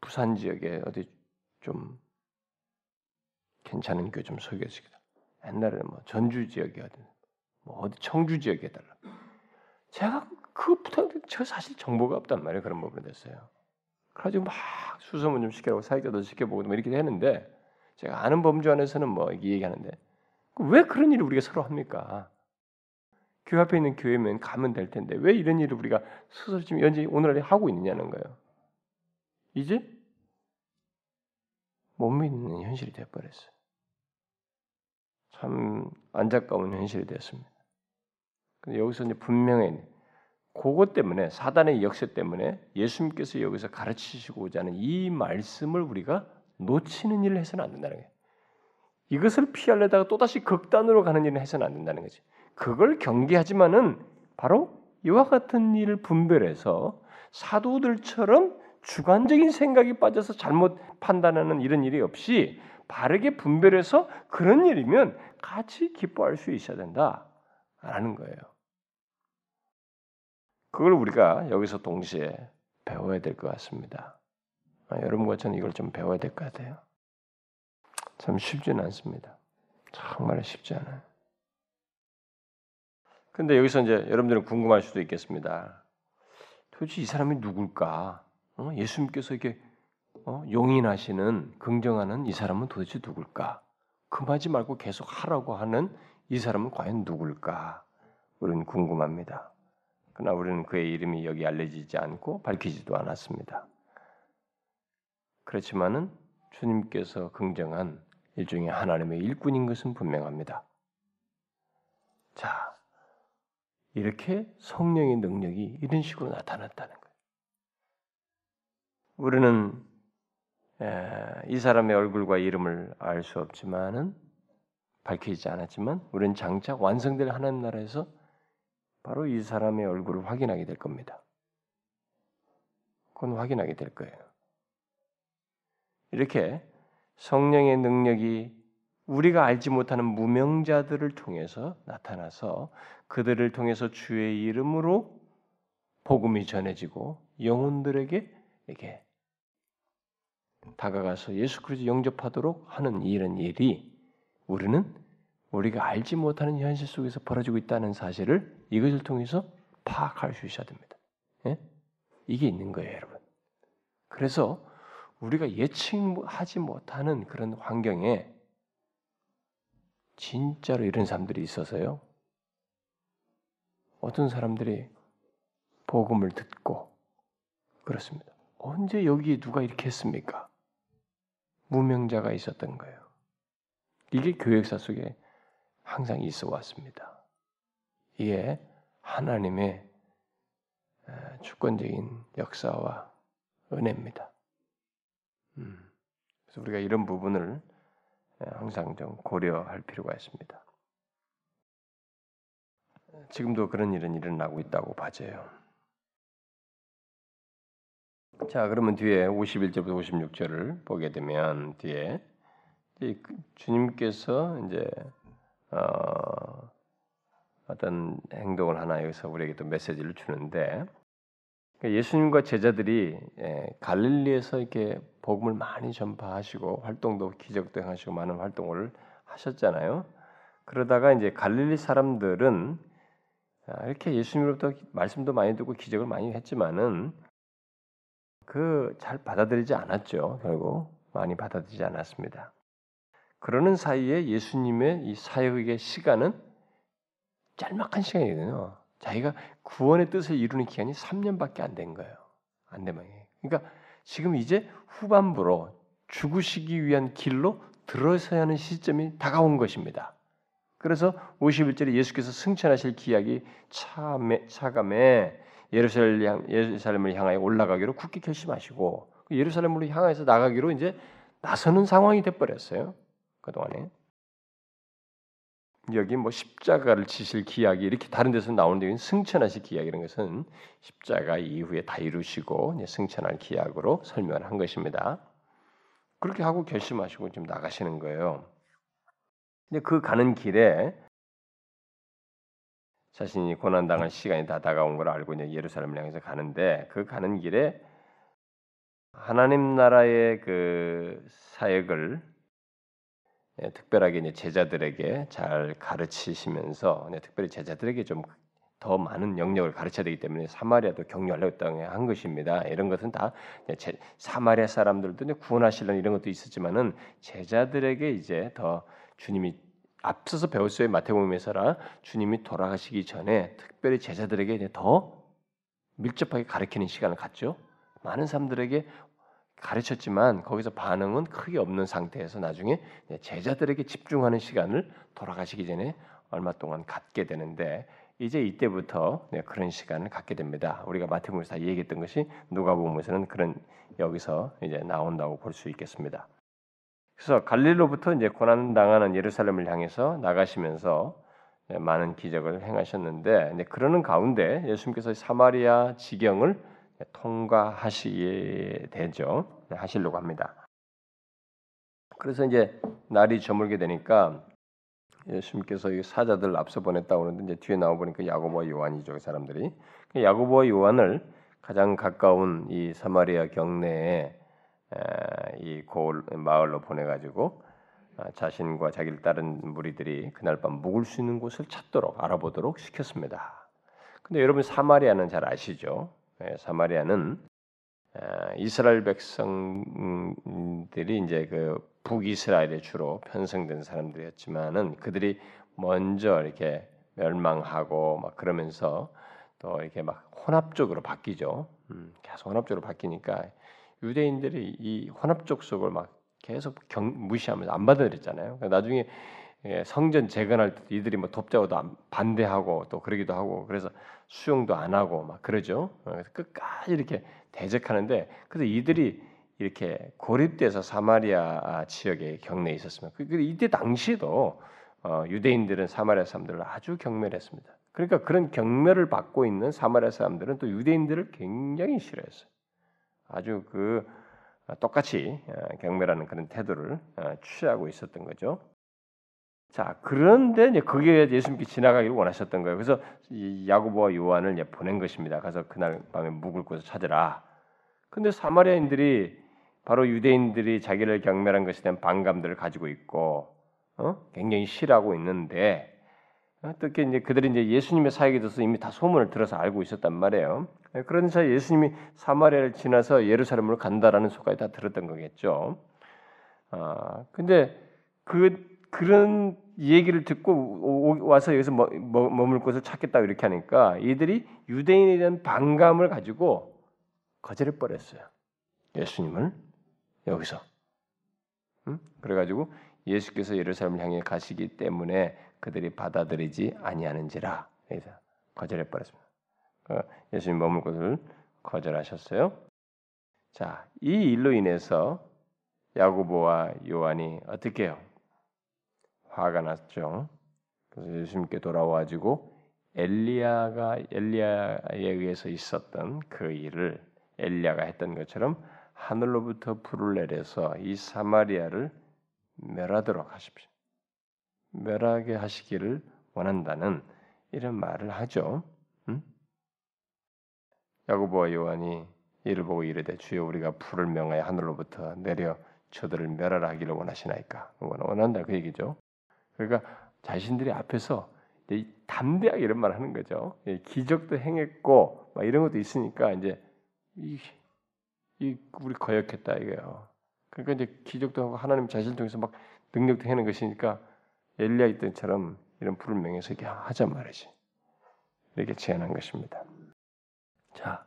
부산 지역에 어디 좀 괜찮은 교회 좀 소개해 주겠다. 옛날에는 뭐 전주 지역에 어디 뭐 어디 청주 지역에 해달라. 제가 그 부탁 저 사실 정보가 없단 말이에요. 그런 부분에 대해서요. 그래가지고 막 수소문 좀 시켜보고 사회자도 시켜보고 뭐 이렇게 했는데 제가 아는 범주 안에서는 뭐 얘기하는데 왜 그런 일을 우리가 서로 합니까? 교회 앞에 있는 교회면 가면 될 텐데 왜 이런 일을 우리가 스스로 지금 현재 오늘날에 하고 있느냐는 거예요. 이제 못 믿는 현실이 되어버렸어요. 참 안타까운 현실이 되었습니다. 근데 여기서 이제 분명히 그것 때문에 사단의 역세 때문에 예수님께서 여기서 가르치시고자 하는 이 말씀을 우리가 놓치는 일을 해서는 안 된다는 거예요. 이것을 피하려다가 또다시 극단으로 가는 일을 해서는 안 된다는 거지. 그걸 경계하지만은 바로 이와 같은 일을 분별해서 사도들처럼 주관적인 생각이 빠져서 잘못 판단하는 이런 일이 없이 바르게 분별해서 그런 일이면 같이 기뻐할 수 있어야 된다라는 거예요. 그걸 우리가 여기서 동시에 배워야 될 것 같습니다. 아, 여러분과 저는 이걸 좀 배워야 될 것 같아요. 참 쉽지는 않습니다. 정말 쉽지 않아요. 근데 여기서 이제 여러분들은 궁금할 수도 있겠습니다. 도대체 이 사람이 누굴까? 어? 예수님께서 이렇게 어? 용인하시는 긍정하는 이 사람은 도대체 누굴까? 금하지 말고 계속 하라고 하는 이 사람은 과연 누굴까? 우리는 궁금합니다. 그러나 우리는 그의 이름이 여기 알려지지 않고 밝히지도 않았습니다. 그렇지만은 주님께서 긍정한 일종의 하나님의 일꾼인 것은 분명합니다. 자, 이렇게 성령의 능력이 이런 식으로 나타났다는 거예요. 우리는 이 사람의 얼굴과 이름을 알 수 없지만은 밝히지 않았지만 우리는 장차 완성될 하나님 나라에서 바로 이 사람의 얼굴을 확인하게 될 겁니다. 그건 확인하게 될 거예요. 이렇게 성령의 능력이 우리가 알지 못하는 무명자들을 통해서 나타나서 그들을 통해서 주의 이름으로 복음이 전해지고 영혼들에게 이렇게 다가가서 예수 그리스도 영접하도록 하는 이런 일이 우리는 우리가 알지 못하는 현실 속에서 벌어지고 있다는 사실을 이것을 통해서 파악할 수 있어야 됩니다. 예? 이게 있는 거예요, 여러분. 그래서 우리가 예측하지 못하는 그런 환경에 진짜로 이런 사람들이 있어서요. 어떤 사람들이 복음을 듣고 그렇습니다. 언제 여기 누가 이렇게 했습니까? 무명자가 있었던 거예요. 이게 교회 역사 속에 항상 있어 왔습니다. 이게 하나님의 주권적인 역사와 은혜입니다. 음. 그래서 우리가 이런 부분을 예, 항상 좀 고려할 필요가 있습니다. 지금도 그런 일은 일어나고 있다고 봐져요. 자, 그러면 뒤에 51절부터 56절을 보게 되면 뒤에 그 주님께서 이제 어, 어떤 행동을 하나 여기서 우리에게 또 메시지를 주는데 그러니까 예수님과 제자들이 예, 갈릴리에서 이렇게 복음을 많이 전파하시고 활동도 기적도 행하시고 많은 활동을 하셨잖아요. 그러다가 이제 갈릴리 사람들은 아, 이렇게 예수님으로부터 말씀도 많이 듣고 기적을 많이 했지만은 그 잘 받아들이지 않았죠. 결국 많이 받아들이지 않았습니다. 그러는 사이에 예수님의 이 사역의 시간은 짤막한 시간이거든요. 자기가 구원의 뜻을 이루는 기간이 3년밖에 안 된 거예요. 안 되면. 그러니까 지금 이제 후반부로 죽으시기 위한 길로 들어서야 하는 시점이 다가온 것입니다. 그래서 51절에 예수께서 승천하실 기약이 차매, 차감에 예루살렘, 예루살렘을 향하여 올라가기로 굳게 결심하시고 그 예루살렘으로 향해서 나가기로 이제 나서는 상황이 돼버렸어요. 그동안에. 여기 뭐 십자가를 지실 기약이 이렇게 다른 데서 나오는데 승천하실 기약 이런 것은 십자가 이후에 다 이루시고 승천할 기약으로 설명을 한 것입니다. 그렇게 하고 결심하시고 지금 나가시는 거예요. 근데 그 가는 길에 자신이 고난 당할 시간이 다 다가온 걸 알고 이제 예루살렘을 향해서 가는데 그 가는 길에 하나님 나라의 그 사역을 예, 특별하게 이제 제자들에게 잘 가르치시면서 특별히 제자들에게 좀 더 많은 영역을 가르쳐야 되기 때문에 사마리아도 격려하려고 한 것입니다. 이런 것은 다 사마리아 사람들도 구원하시려는 이런 것도 있었지만은 제자들에게 이제 더 주님이 앞서서 배웠어요 마태복음에서라 주님이 돌아가시기 전에 특별히 제자들에게 더 밀접하게 가르치는 시간을 갖죠. 많은 사람들에게 가르쳤지만 거기서 반응은 크게 없는 상태에서 나중에 제자들에게 집중하는 시간을 돌아가시기 전에 얼마 동안 갖게 되는데 이제 이때부터 그런 시간을 갖게 됩니다. 우리가 마태복음에서 다 얘기했던 것이 누가복음에서는 그런 여기서 이제 나온다고 볼 수 있겠습니다. 그래서 갈릴로부터 이제 고난 당하는 예루살렘을 향해서 나가시면서 많은 기적을 행하셨는데 그러는 가운데 예수님께서 사마리아 지경을 통과하시게 되죠. 네, 하시려고 합니다. 그래서 이제 날이 저물게 되니까 예수님께서 이 사자들 앞서 보냈다고 하는데 이제 뒤에 나와 보니까 야고보와 요한이죠, 그 사람들이. 그 야고보와 요한을 가장 가까운 이 사마리아 경내에 이 고을 마을로 보내가지고 아, 자신과 자기를 따른 무리들이 그날 밤 묵을 수 있는 곳을 찾도록 알아보도록 시켰습니다. 근데 여러분 사마리아는 잘 아시죠? 예, 사마리아는 아, 이스라엘 백성들이 이제 그 북이스라엘에 주로 편성된 사람들이었지만은 그들이 먼저 이렇게 멸망하고 막 그러면서 또 이렇게 막 혼합적으로 바뀌죠. 음, 계속 혼합적으로 바뀌니까 유대인들이 이 혼합적 속을 막 계속 경, 무시하면서 안 받아들였잖아요. 그러니까 나중에 예, 성전 재건할 때 이들이 뭐 돕자고도 반대하고 또 그러기도 하고 그래서 수용도 안 하고 막 그러죠. 어, 그래서 끝까지 이렇게 대적하는데 그래서 이들이 이렇게 고립돼서 사마리아 지역에 경내에 있었으면 그 이때 당시에도 어, 유대인들은 사마리아 사람들을 아주 경멸했습니다. 그러니까 그런 경멸을 받고 있는 사마리아 사람들은 또 유대인들을 굉장히 싫어했어요. 아주 그 어, 똑같이 어, 경멸하는 그런 태도를 어, 취하고 있었던 거죠. 자 그런데 이제 그게 예수님께 지나가기를 원하셨던 거예요. 그래서 야고보와 요한을 이제 보낸 것입니다. 가서 그날 밤에 묵을 곳을 찾으라. 근데 사마리아인들이 바로 유대인들이 자기를 경멸한 것에 대한 반감들을 가지고 있고 어? 굉장히 싫어하고 있는데 어떻게 이제 그들이 이제 예수님의 사역에 대해서 이미 다 소문을 들어서 알고 있었단 말이에요. 그런 사이 예수님이 사마리아를 지나서 예루살렘으로 간다라는 소까지 다 들었던 거겠죠. 아 근데 그 그런 얘기를 듣고 와서 여기서 머, 머물 곳을 찾겠다 이렇게 하니까 이들이 유대인에 대한 반감을 가지고 거절해 버렸어요. 예수님을 여기서. 응? 그래가지고 예수께서 예루살렘을 향해 가시기 때문에 그들이 받아들이지 아니하는지라 그래서 거절해 버렸습니다. 그 예수님 머물 곳을 거절하셨어요. 자, 이 일로 인해서 야고보와 요한이 어떻게 해요? 화가 났죠. 그래서 예수님께 돌아와가지고 엘리야가 엘리야에 의해서 있었던 그 일을 엘리야가 했던 것처럼 하늘로부터 불을 내려서 이 사마리아를 멸하도록 하십시오. 멸하게 하시기를 원한다는 이런 말을 하죠. 응? 야고보와 요한이 이를 보고 이르되 주여 우리가 불을 명하여 하늘로부터 내려 저들을 멸하라 하기를 원하시나이까 원한다 그 얘기죠. 그러니까 자신들이 앞에서 담대하게 이런 말 하는 거죠. 기적도 행했고 막 이런 것도 있으니까 이제 이, 이 우리 거역했다 이거예요. 그러니까 이제 기적도 하고 하나님 자신을 통해서 막 능력도 해는 것이니까 엘리야 때처럼 이런 불을 명해서 이렇게 하자 말이지. 이렇게 제안한 것입니다. 자,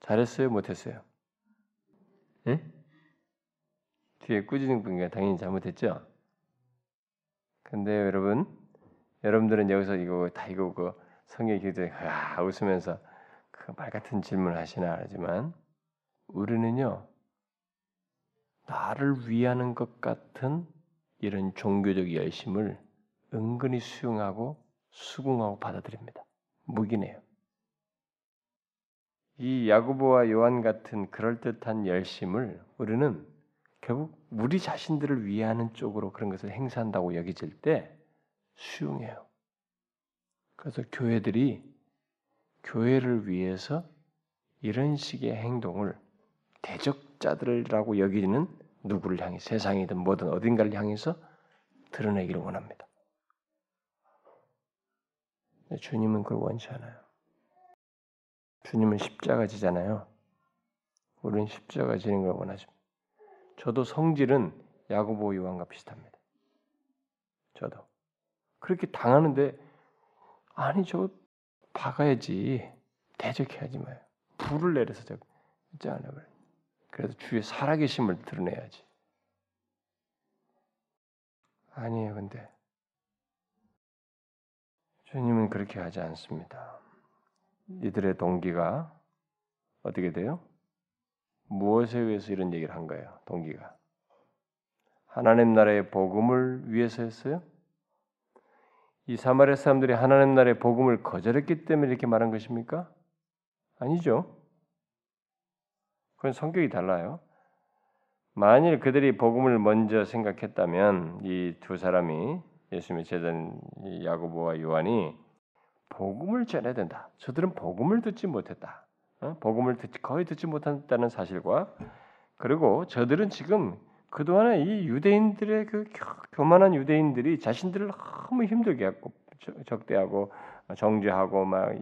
잘했어요, 못했어요? 예? 뒤에 꾸짖는 분이 당연히 잘못했죠. 근데 여러분, 여러분들은 여기서 이거 다 이거 그 성경 기도에 아, 웃으면서 그 말 같은 질문을 하시나 하지만 우리는요 나를 위하는 것 같은 이런 종교적 열심을 은근히 수용하고 수긍하고 받아들입니다. 무기네요. 이 야고보와 요한 같은 그럴듯한 열심을 우리는 결국 우리 자신들을 위하는 쪽으로 그런 것을 행사한다고 여겨질 때 수용해요. 그래서 교회들이 교회를 위해서 이런 식의 행동을 대적자들이라고 여기는 누구를 향해 세상이든 뭐든 어딘가를 향해서 드러내기를 원합니다. 주님은 그걸 원치 않아요. 주님은 십자가 지잖아요. 우리는 십자가 지는 걸 원하죠. 저도 성질은 야고보 요한과 비슷합니다. 저도 그렇게 당하는데 아니 저 박아야지 대적해야지 마요. 불을 내려서 저 짜내버려. 그래서 주의 살아계심을 드러내야지. 아니에요, 근데 주님은 그렇게 하지 않습니다. 이들의 동기가 어떻게 돼요? 무엇에 의해서 이런 얘기를 한 거예요? 동기가 하나님 나라의 복음을 위해서였어요? 이 사마리아 사람들이 하나님 나라의 복음을 거절했기 때문에 이렇게 말한 것입니까? 아니죠. 그건 성격이 달라요. 만일 그들이 복음을 먼저 생각했다면 이 두 사람이 예수님의 제자인 야고보와 요한이 복음을 전해야 된다. 저들은 복음을 듣지 못했다. 어? 복음을 듣, 거의 듣지 못한다는 사실과 그리고 저들은 지금 그동안에 이 유대인들의 그 교만한 유대인들이 자신들을 너무 힘들게 했고 적대하고 정죄하고 막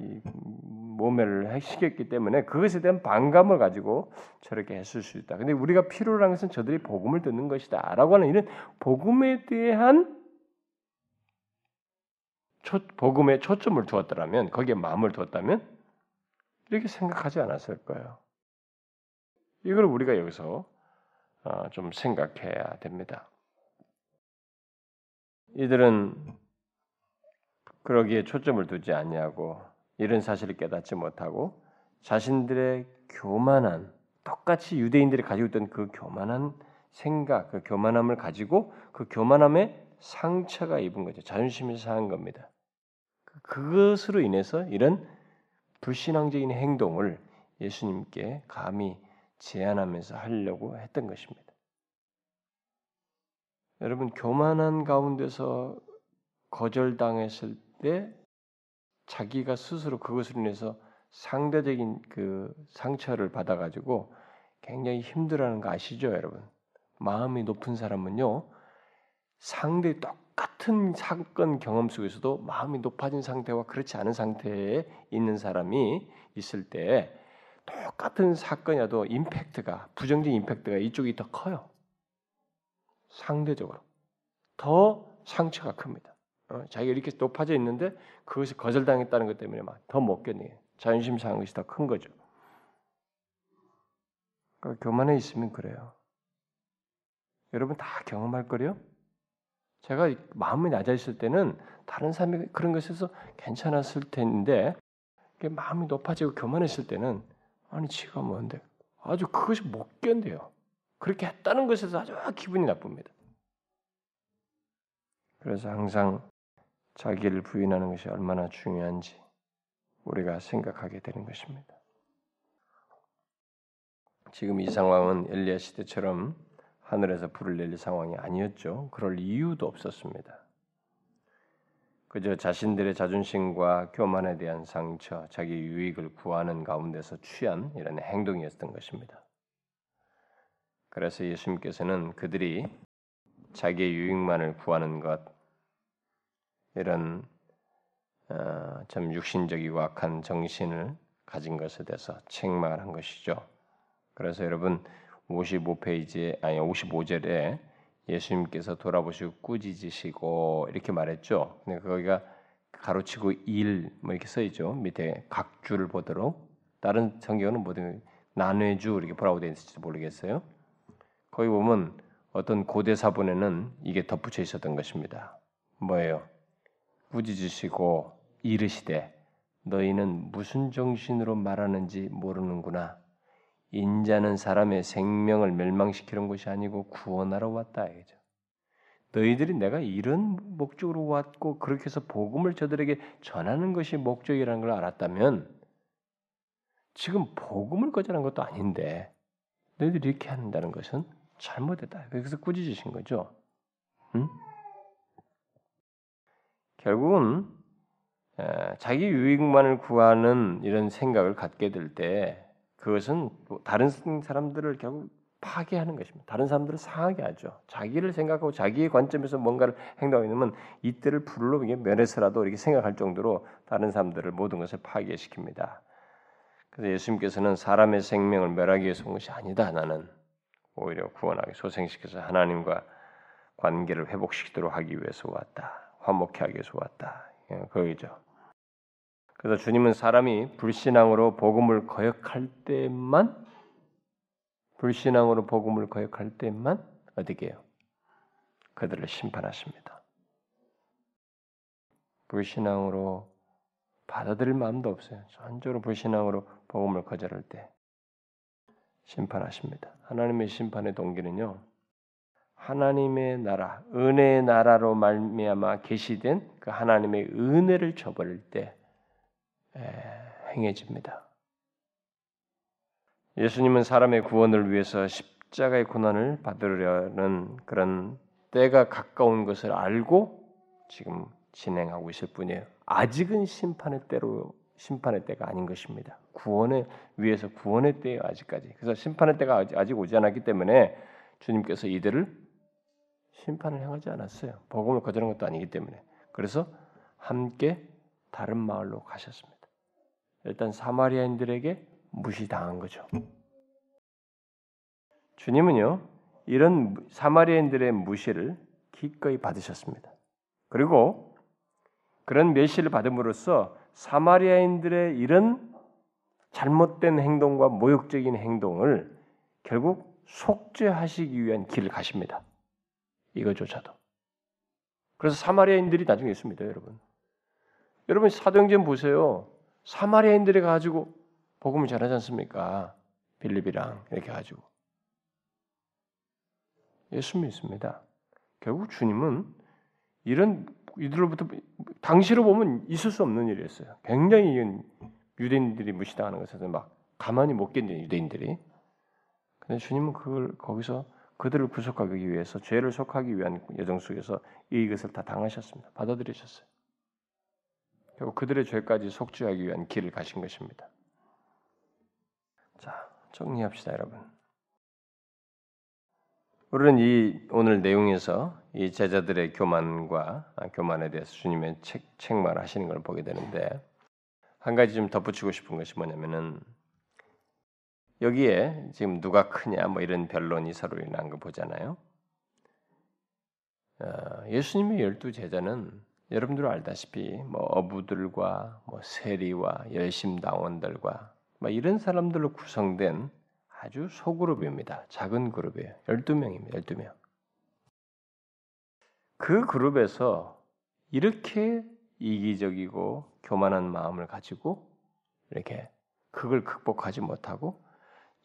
모멸을 시켰기 때문에 그것에 대한 반감을 가지고 저렇게 했을 수 있다. 근데 우리가 필요로 하는 것은 저들이 복음을 듣는 것이다라고 하는 이런 복음에 대한 초, 복음에 초점을 두었더라면 거기에 마음을 두었다면 이렇게 생각하지 않았을 거예요. 이걸 우리가 여기서 어, 좀 생각해야 됩니다. 이들은 그러기에 초점을 두지 않냐고 이런 사실을 깨닫지 못하고 자신들의 교만한 똑같이 유대인들이 가지고 있던 그 교만한 생각, 그 교만함을 가지고 그 교만함에 상처가 입은 거죠. 자존심이 상한 겁니다. 그것으로 인해서 이런 불신앙적인 행동을 예수님께 감히 제안하면서 하려고 했던 것입니다. 여러분 교만한 가운데서 거절당했을 때 자기가 스스로 그것으로 인해서 상대적인 그 상처를 받아가지고 굉장히 힘들어하는 거 아시죠, 여러분? 마음이 높은 사람은요 상대 똑 같은 사건 경험 속에서도 마음이 높아진 상태와 그렇지 않은 상태에 있는 사람이 있을 때 똑같은 사건이라도 임팩트가 부정적인 임팩트가 이쪽이 더 커요. 상대적으로 더 상처가 큽니다. 어, 자기가 이렇게 높아져 있는데 그것이 거절당했다는 것 때문에 막 더 못 견뎌요. 자존심 상한 것이 더 큰 거죠. 그러니까 교만에 있으면 그래요. 여러분 다 경험할 거요. 제가 마음이 낮아 있을 때는 다른 사람이 그런 것에서 괜찮았을 텐데 마음이 높아지고 교만했을 때는 아니 지가 뭔데 아주 그것이 못 견뎌요. 그렇게 했다는 것에서 아주 기분이 나쁩니다. 그래서 항상 자기를 부인하는 것이 얼마나 중요한지 우리가 생각하게 되는 것입니다. 지금 이 상황은 엘리야 시대처럼 하늘에서 불을 내릴 상황이 아니었죠. 그럴 이유도 없었습니다. 그저 자신들의 자존심과 교만에 대한 상처, 자기 유익을 구하는 가운데서 취한 이런 행동이었던 것입니다. 그래서 예수님께서는 그들이 자기의 유익만을 구하는 것 이런 어, 참 육신적이고 악한 정신을 가진 것에 대해서 책망한 것이죠. 그래서 여러분 55페이지에 아니 55절에 예수님께서 돌아보시고 꾸짖으시고 이렇게 말했죠. 근데 거기가 가로치고 일 뭐 이렇게 써 있죠. 밑에 각 줄을 보도록 다른 성경은 뭐든 나뇌주 이렇게 뭐라고 되어 있을지 모르겠어요. 거기 보면 어떤 고대 사본에는 이게 덧붙여 있었던 것입니다. 뭐예요? 꾸짖으시고 이르시되 너희는 무슨 정신으로 말하는지 모르는구나. 인자는 사람의 생명을 멸망시키는 것이 아니고 구원하러 왔다 이죠. 너희들이 내가 이런 목적으로 왔고 그렇게 해서 복음을 저들에게 전하는 것이 목적이라는 걸 알았다면 지금 복음을 거절한 것도 아닌데 너희들이 이렇게 한다는 것은 잘못했다. 그래서 꾸짖으신 거죠. 응? 결국은 자기 유익만을 구하는 이런 생각을 갖게 될 때 그것은 다른 사람들을 결국 파괴하는 것입니다. 다른 사람들을 상하게 하죠. 자기를 생각하고 자기의 관점에서 뭔가를 행동하면 이때를 불로 면해서라도 이렇게 생각할 정도로 다른 사람들을 모든 것을 파괴시킵니다. 그래서 예수님께서는 사람의 생명을 멸하기 위해서 온 것이 아니다. 나는 오히려 구원하기 소생시켜서 하나님과 관계를 회복시키도록 하기 위해서 왔다. 화목케 하기 위해서 왔다. 예, 그거죠. 그래서 주님은 사람이 불신앙으로 복음을 거역할 때만 불신앙으로 복음을 거역할 때만 어떻게 해요? 그들을 심판하십니다. 불신앙으로 받아들일 마음도 없어요. 전적으로 불신앙으로 복음을 거절할 때 심판하십니다. 하나님의 심판의 동기는요. 하나님의 나라, 은혜의 나라로 말미암아 계시된 그 하나님의 은혜를 저버릴 때 행해집니다. 예수님은 사람의 구원을 위해서 십자가의 고난을 받으려는 그런 때가 가까운 것을 알고 지금 진행하고 있을 뿐이에요. 아직은 심판의 때로 심판의 때가 아닌 것입니다. 구원을 위해서 구원의 때예요 아직까지. 그래서 심판의 때가 아직 오지 않았기 때문에 주님께서 이들을 심판을 행하지 않았어요. 복음을 거절한 것도 아니기 때문에. 그래서 함께 다른 마을로 가셨습니다. 일단 사마리아인들에게 무시당한 거죠. 주님은요, 이런 사마리아인들의 무시를 기꺼이 받으셨습니다. 그리고 그런 멸시를 받음으로써 사마리아인들의 이런 잘못된 행동과 모욕적인 행동을 결국 속죄하시기 위한 길을 가십니다. 이거조차도. 그래서 사마리아인들이 나중에 있습니다, 여러분. 여러분 사도행전 보세요. 사마리아인들이 가지고 복음을 전하지 않습니까? 빌립이랑 이렇게 가지고 예수 믿습니다. 결국 주님은 이런 이들로부터 당시로 보면 있을 수 없는 일이었어요. 굉장히 유대인들이 무시당하는 것에서 막 가만히 못 견디는 유대인들이. 근데 주님은 그걸 거기서 그들을 구속하기 위해서 죄를 속하기 위한 여정 속에서 이것을 다 당하셨습니다. 받아들이셨어요. 결국 그들의 죄까지 속죄하기 위한 길을 가신 것입니다. 자, 정리합시다, 여러분. 우리는 이 오늘 내용에서 이 제자들의 교만과 아, 교만에 대해서 주님의 책, 책말 하시는 걸 보게 되는데 한 가지 좀 덧붙이고 싶은 것이 뭐냐면은 여기에 지금 누가 크냐 뭐 이런 변론이 서로 난 거 보잖아요. 어, 예수님의 열두 제자는 여러분들 알다시피 뭐 어부들과 뭐 세리와 열심 당원들과 뭐 이런 사람들로 구성된 아주 소그룹입니다. 작은 그룹이에요. 12명입니다. 12명. 그 그룹에서 이렇게 이기적이고 교만한 마음을 가지고 이렇게 그걸 극복하지 못하고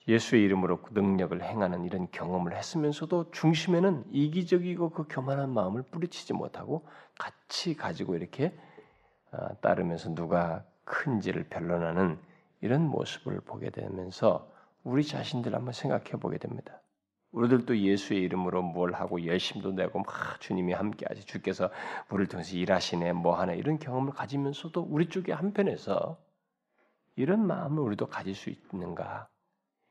예수의 이름으로 능력을 행하는 이런 경험을 했으면서도 중심에는 이기적이고 그 교만한 마음을 뿌리치지 못하고 같이 가지고 이렇게 아, 따르면서 누가 큰지를 변론하는 이런 모습을 보게 되면서 우리 자신들 한번 생각해 보게 됩니다. 우리들도 예수의 이름으로 뭘 하고 열심도 내고 막 주님이 함께 하시 주께서 우리를 통해서 일하시네 뭐 하네 이런 경험을 가지면서도 우리 쪽에 한편에서 이런 마음을 우리도 가질 수 있는가?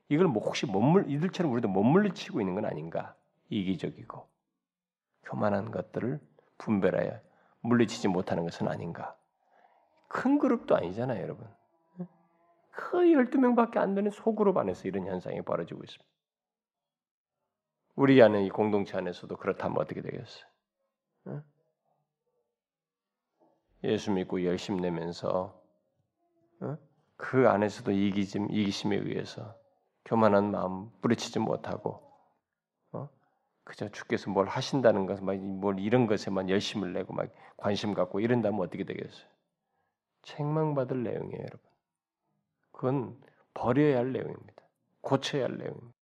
이걸 뭐 혹시 못 물, 이들처럼 우리도 못 물리치고 있는 건 아닌가? 이기적이고 교만한 것들을 분별하여 물리치지 못하는 것은 아닌가? 큰 그룹도 아니잖아요, 여러분. 그 12명밖에 안 되는 소그룹 안에서 이런 현상이 벌어지고 있습니다. 우리 안에 이 공동체 안에서도 그렇다면 어떻게 되겠어요? 예수 믿고 열심 내면서 그 안에서도 이기심, 이기심에 의해서 교만한 마음 뿌리치지 못하고 어? 그저 주께서 뭘 하신다는 것, 뭘 이런 것에만 열심을 내고 막 관심 갖고 이런다면 어떻게 되겠어요? 책망받을 내용이에요, 여러분. 그건 버려야 할 내용입니다. 고쳐야 할 내용입니다.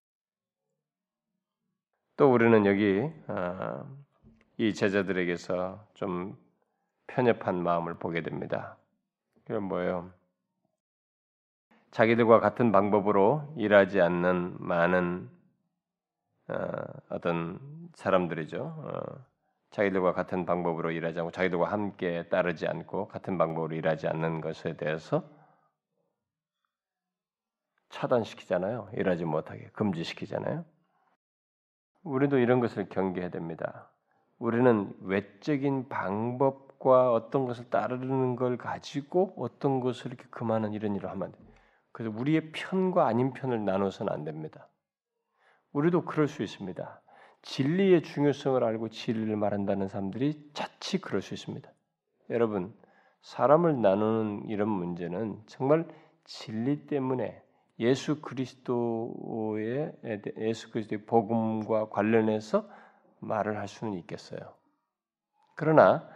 또 우리는 여기 아, 이 제자들에게서 좀 편협한 마음을 보게 됩니다. 그건 뭐예요? 자기들과 같은 방법으로 일하지 않는 많은 어, 어떤 사람들이죠. 어, 자기들과 같은 방법으로 일하지 않고 자기들과 함께 따르지 않고 같은 방법으로 일하지 않는 것에 대해서 차단시키잖아요. 일하지 못하게 금지시키잖아요. 우리도 이런 것을 경계해야 됩니다. 우리는 외적인 방법과 어떤 것을 따르는 걸 가지고 어떤 것을 이렇게 그만한 이런 일을 하면 안 돼요. 그래서 우리의 편과 아닌 편을 나눠서는 안 됩니다. 우리도 그럴 수 있습니다. 진리의 중요성을 알고 진리를 말한다는 사람들이 자칫 그럴 수 있습니다. 여러분, 사람을 나누는 이런 문제는 정말 진리 때문에 예수 그리스도의 예수 그리스도의 복음과 관련해서 말을 할 수는 있겠어요. 그러나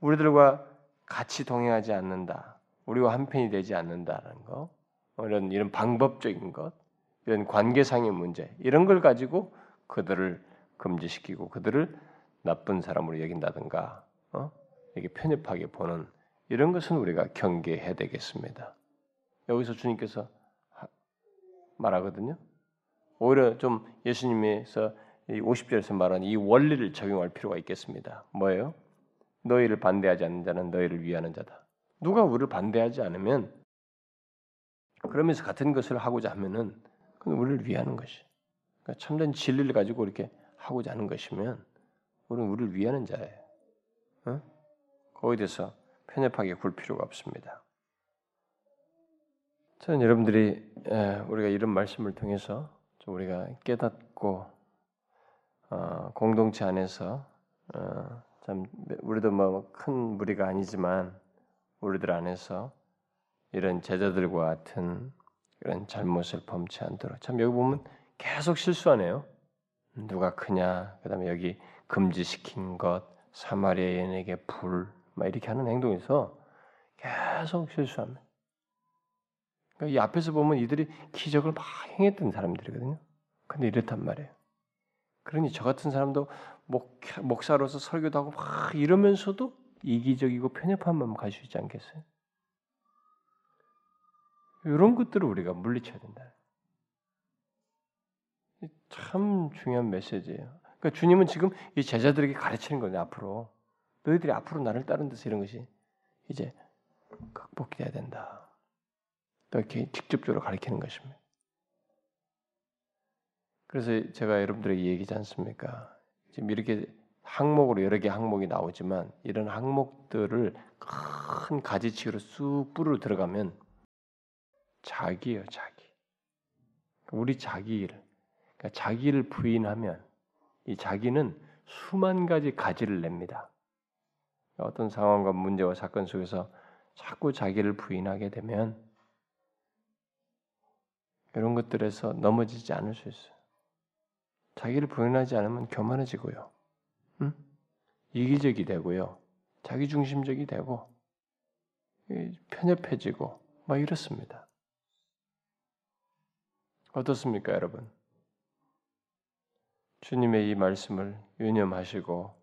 우리들과 같이 동행하지 않는다. 우리와 한편이 되지 않는다는 거. 이런 이런 방법적인 것, 이런 관계상의 문제 이런 걸 가지고 그들을 금지시키고 그들을 나쁜 사람으로 여긴다든가 어? 이게 편협하게 보는 이런 것은 우리가 경계해야 되겠습니다. 여기서 주님께서 말하거든요. 오히려 좀 예수님에서 50절에서 말하는 이 원리를 적용할 필요가 있겠습니다. 뭐예요? 너희를 반대하지 않는 자는 너희를 위하는 자다. 누가 우리를 반대하지 않으면 그러면서 같은 것을 하고자 하면은 그건 우리를 위하는 것이. 그러니까 참된 진리를 가지고 이렇게 하고자 하는 것이면 우리는 우리를 위하는 자예요. 어? 거기에 대해서 편협하게 굴 필요가 없습니다. 저는 여러분들이 우리가 이런 말씀을 통해서 좀 우리가 깨닫고 어, 공동체 안에서 어, 참 우리도 뭐 큰 무리가 아니지만 우리들 안에서 이런 제자들과 같은 이런 잘못을 범치 않도록 참 여기 보면 계속 실수하네요. 누가 크냐? 그다음에 여기 금지시킨 것, 사마리아 여인에게 불, 막 이렇게 하는 행동에서 계속 실수합니다. 그러니까 이 앞에서 보면 이들이 기적을 막 행했던 사람들이거든요. 근데 이렇단 말이에요. 그러니 저 같은 사람도 목, 목사로서 설교도 하고 막 이러면서도 이기적이고 편협한 마음 가질 수 있지 않겠어요? 이런 것들을 우리가 물리쳐야 된다. 참 중요한 메시지예요. 그러니까 주님은 지금 이 제자들에게 가르치는 거예요. 앞으로 너희들이 앞으로 나를 따른 데서 이런 것이 이제 극복돼야 된다. 이렇게 직접적으로 가르치는 것입니다. 그래서 제가 여러분들에게 얘기지 않습니까? 지금 이렇게 항목으로 여러 개 항목이 나오지만 이런 항목들을 큰 가지치기로 쑥 뿌리로 들어가면 자기예요, 자기. 우리 자기를 그러니까 자기를 부인하면 이 자기는 수만 가지 가지를 냅니다. 어떤 상황과 문제와 사건 속에서 자꾸 자기를 부인하게 되면 이런 것들에서 넘어지지 않을 수 있어요. 자기를 부인하지 않으면 교만해지고요. 응? 이기적이 되고요. 자기 중심적이 되고 편협해지고 막 이렇습니다. 어떻습니까, 여러분? 주님의 이 말씀을 유념하시고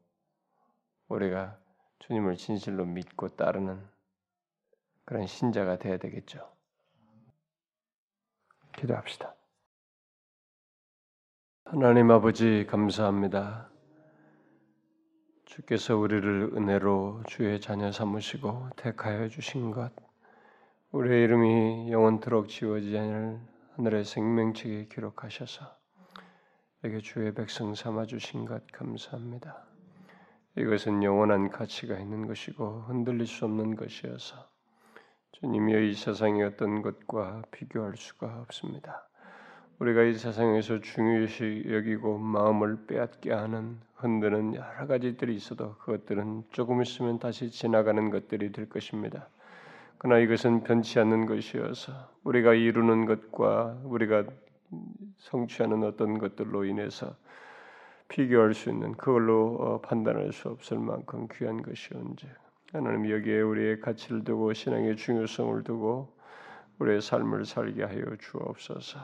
우리가 주님을 진실로 믿고 따르는 그런 신자가 되어야 되겠죠. 기도합시다. 하나님 아버지 감사합니다. 주께서 우리를 은혜로 주의 자녀 삼으시고 택하여 주신 것, 우리의 이름이 영원토록 지워지지 않을 하늘의 생명책에 기록하셔서 에게 주의 백성 삼아 주신 것 감사합니다. 이것은 영원한 가치가 있는 것이고 흔들릴 수 없는 것이어서 주님이 이 세상의 어떤 것과 비교할 수가 없습니다. 우리가 이 세상에서 중요시 여기고 마음을 빼앗게 하는 흔드는 여러 가지들이 있어도 그것들은 조금 있으면 다시 지나가는 것들이 될 것입니다. 그러나 이것은 변치 않는 것이어서 우리가 이루는 것과 우리가 성취하는 어떤 것들로 인해서 비교할 수 있는 그걸로 어, 판단할 수 없을 만큼 귀한 것이온지 하나님 여기에 우리의 가치를 두고 신앙의 중요성을 두고 우리의 삶을 살게 하여 주옵소서.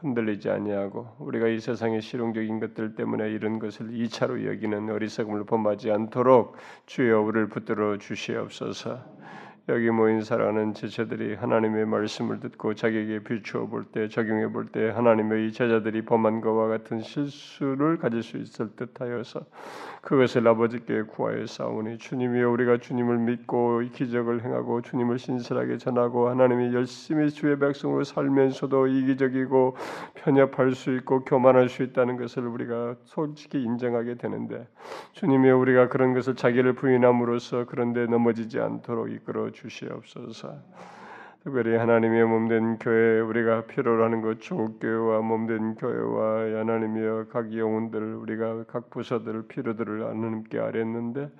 흔들리지 아니하고 우리가 이 세상의 실용적인 것들 때문에 이런 것을 이차로 여기는 어리석음을 범하지 않도록 주여 우리를 붙들어 주시옵소서. 여기 모인 사랑하는 지체들이 하나님의 말씀을 듣고 자기에게 비추어 볼 때, 적용해 볼 때 하나님의 이 제자들이 범한 것과 같은 실수를 가질 수 있을 듯하여서 그것을 아버지께 구하여 싸우니 주님이여 우리가 주님을 믿고 기적을 행하고 주님을 신실하게 전하고 하나님이 열심히 주의 백성으로 살면서도 이기적이고 편협할 수 있고 교만할 수 있다는 것을 우리가 솔직히 인정하게 되는데 주님이여 우리가 그런 것을 자기를 부인함으로써 그런데 넘어지지 않도록 이끌어 주 시옵소서. 특별히 하나님의 몸된 교회 우리가 필요로 하는 것 조교회와 몸된 교회와 하나님의 각 영혼들 우리가 각 부서들 필요들을 하나님께 아랬는데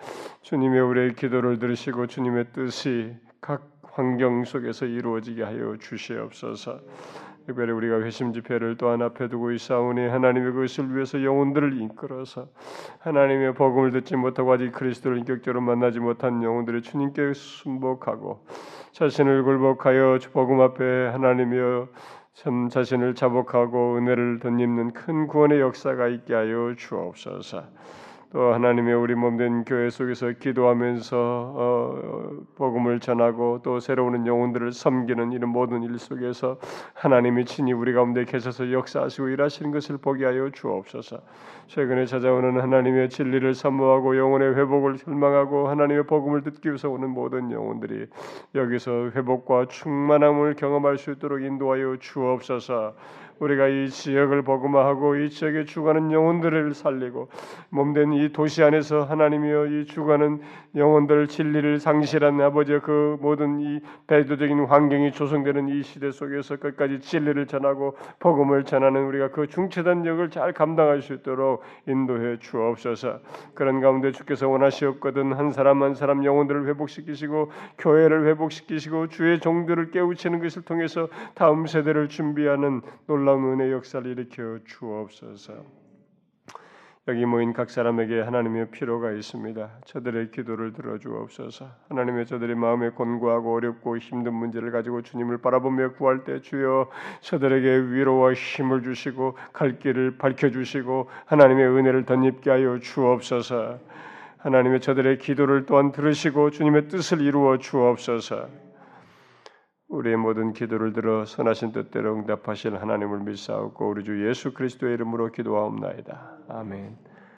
주님의 우리의 기도를 들으시고 주님의 뜻이 각 환경 속에서 이루어지게 하여 주시옵소서. 특별히 우리가 회심 집회를 또한 앞에 두고 있사오니 하나님의 그것을 위해서 영혼들을 이끌어서 하나님의 복음을 듣지 못하고 아직 그리스도를 인격적으로 만나지 못한 영혼들을 주님께 순복하고 자신을 굴복하여 복음 앞에 하나님이여 참 자신을 자복하고 은혜를 덧입는 큰 구원의 역사가 있게 하여 주옵소서. 또 하나님의 우리 몸된 교회 속에서 기도하면서 어, 복음을 전하고 또 새로운 영혼들을 섬기는 이런 모든 일 속에서 하나님이 친히 우리 가운데 계셔서 역사하시고 일하시는 것을 보게 하여 주옵소서. 최근에 찾아오는 하나님의 진리를 사모하고 영혼의 회복을 희망하고 하나님의 복음을 듣기 위해서 오는 모든 영혼들이 여기서 회복과 충만함을 경험할 수 있도록 인도하여 주옵소서. 우리가 이 지역을 복음화하고 이 지역에 죽어가는 영혼들을 살리고 몸된 이 도시 안에서 하나님이여 이 죽어가는 영혼들 진리를 상실한 아버지의 그 모든 이 배도적인 환경이 조성되는 이 시대 속에서 끝까지 진리를 전하고 복음을 전하는 우리가 그 중체단 역을 잘 감당할 수 있도록 인도해 주옵소서. 그런 가운데 주께서 원하시었거든 한 사람 한 사람 영혼들을 회복시키시고 교회를 회복시키시고 주의 종들을 깨우치는 것을 통해서 다음 세대를 준비하는 놀라운 놀라운 은혜 역사를 일으켜 주옵소서. 여기 모인 각 사람에게 하나님의 필요가 있습니다. 저들의 기도를 들어 주옵소서. 하나님의 저들의 마음에 곤고하고 어렵고 힘든 문제를 가지고 주님을 바라보며 구할 때 주여 저들에게 위로와 힘을 주시고 갈 길을 밝혀 주시고 하나님의 은혜를 덧입게 하여 주옵소서. 하나님의 저들의 기도를 또한 들으시고 주님의 뜻을 이루어 주옵소서. 우리의 모든 기도를 들어 선하신 뜻대로 응답하실 하나님을 믿사옵고 우리 주 예수 그리스도의 이름으로 기도하옵나이다. 아멘.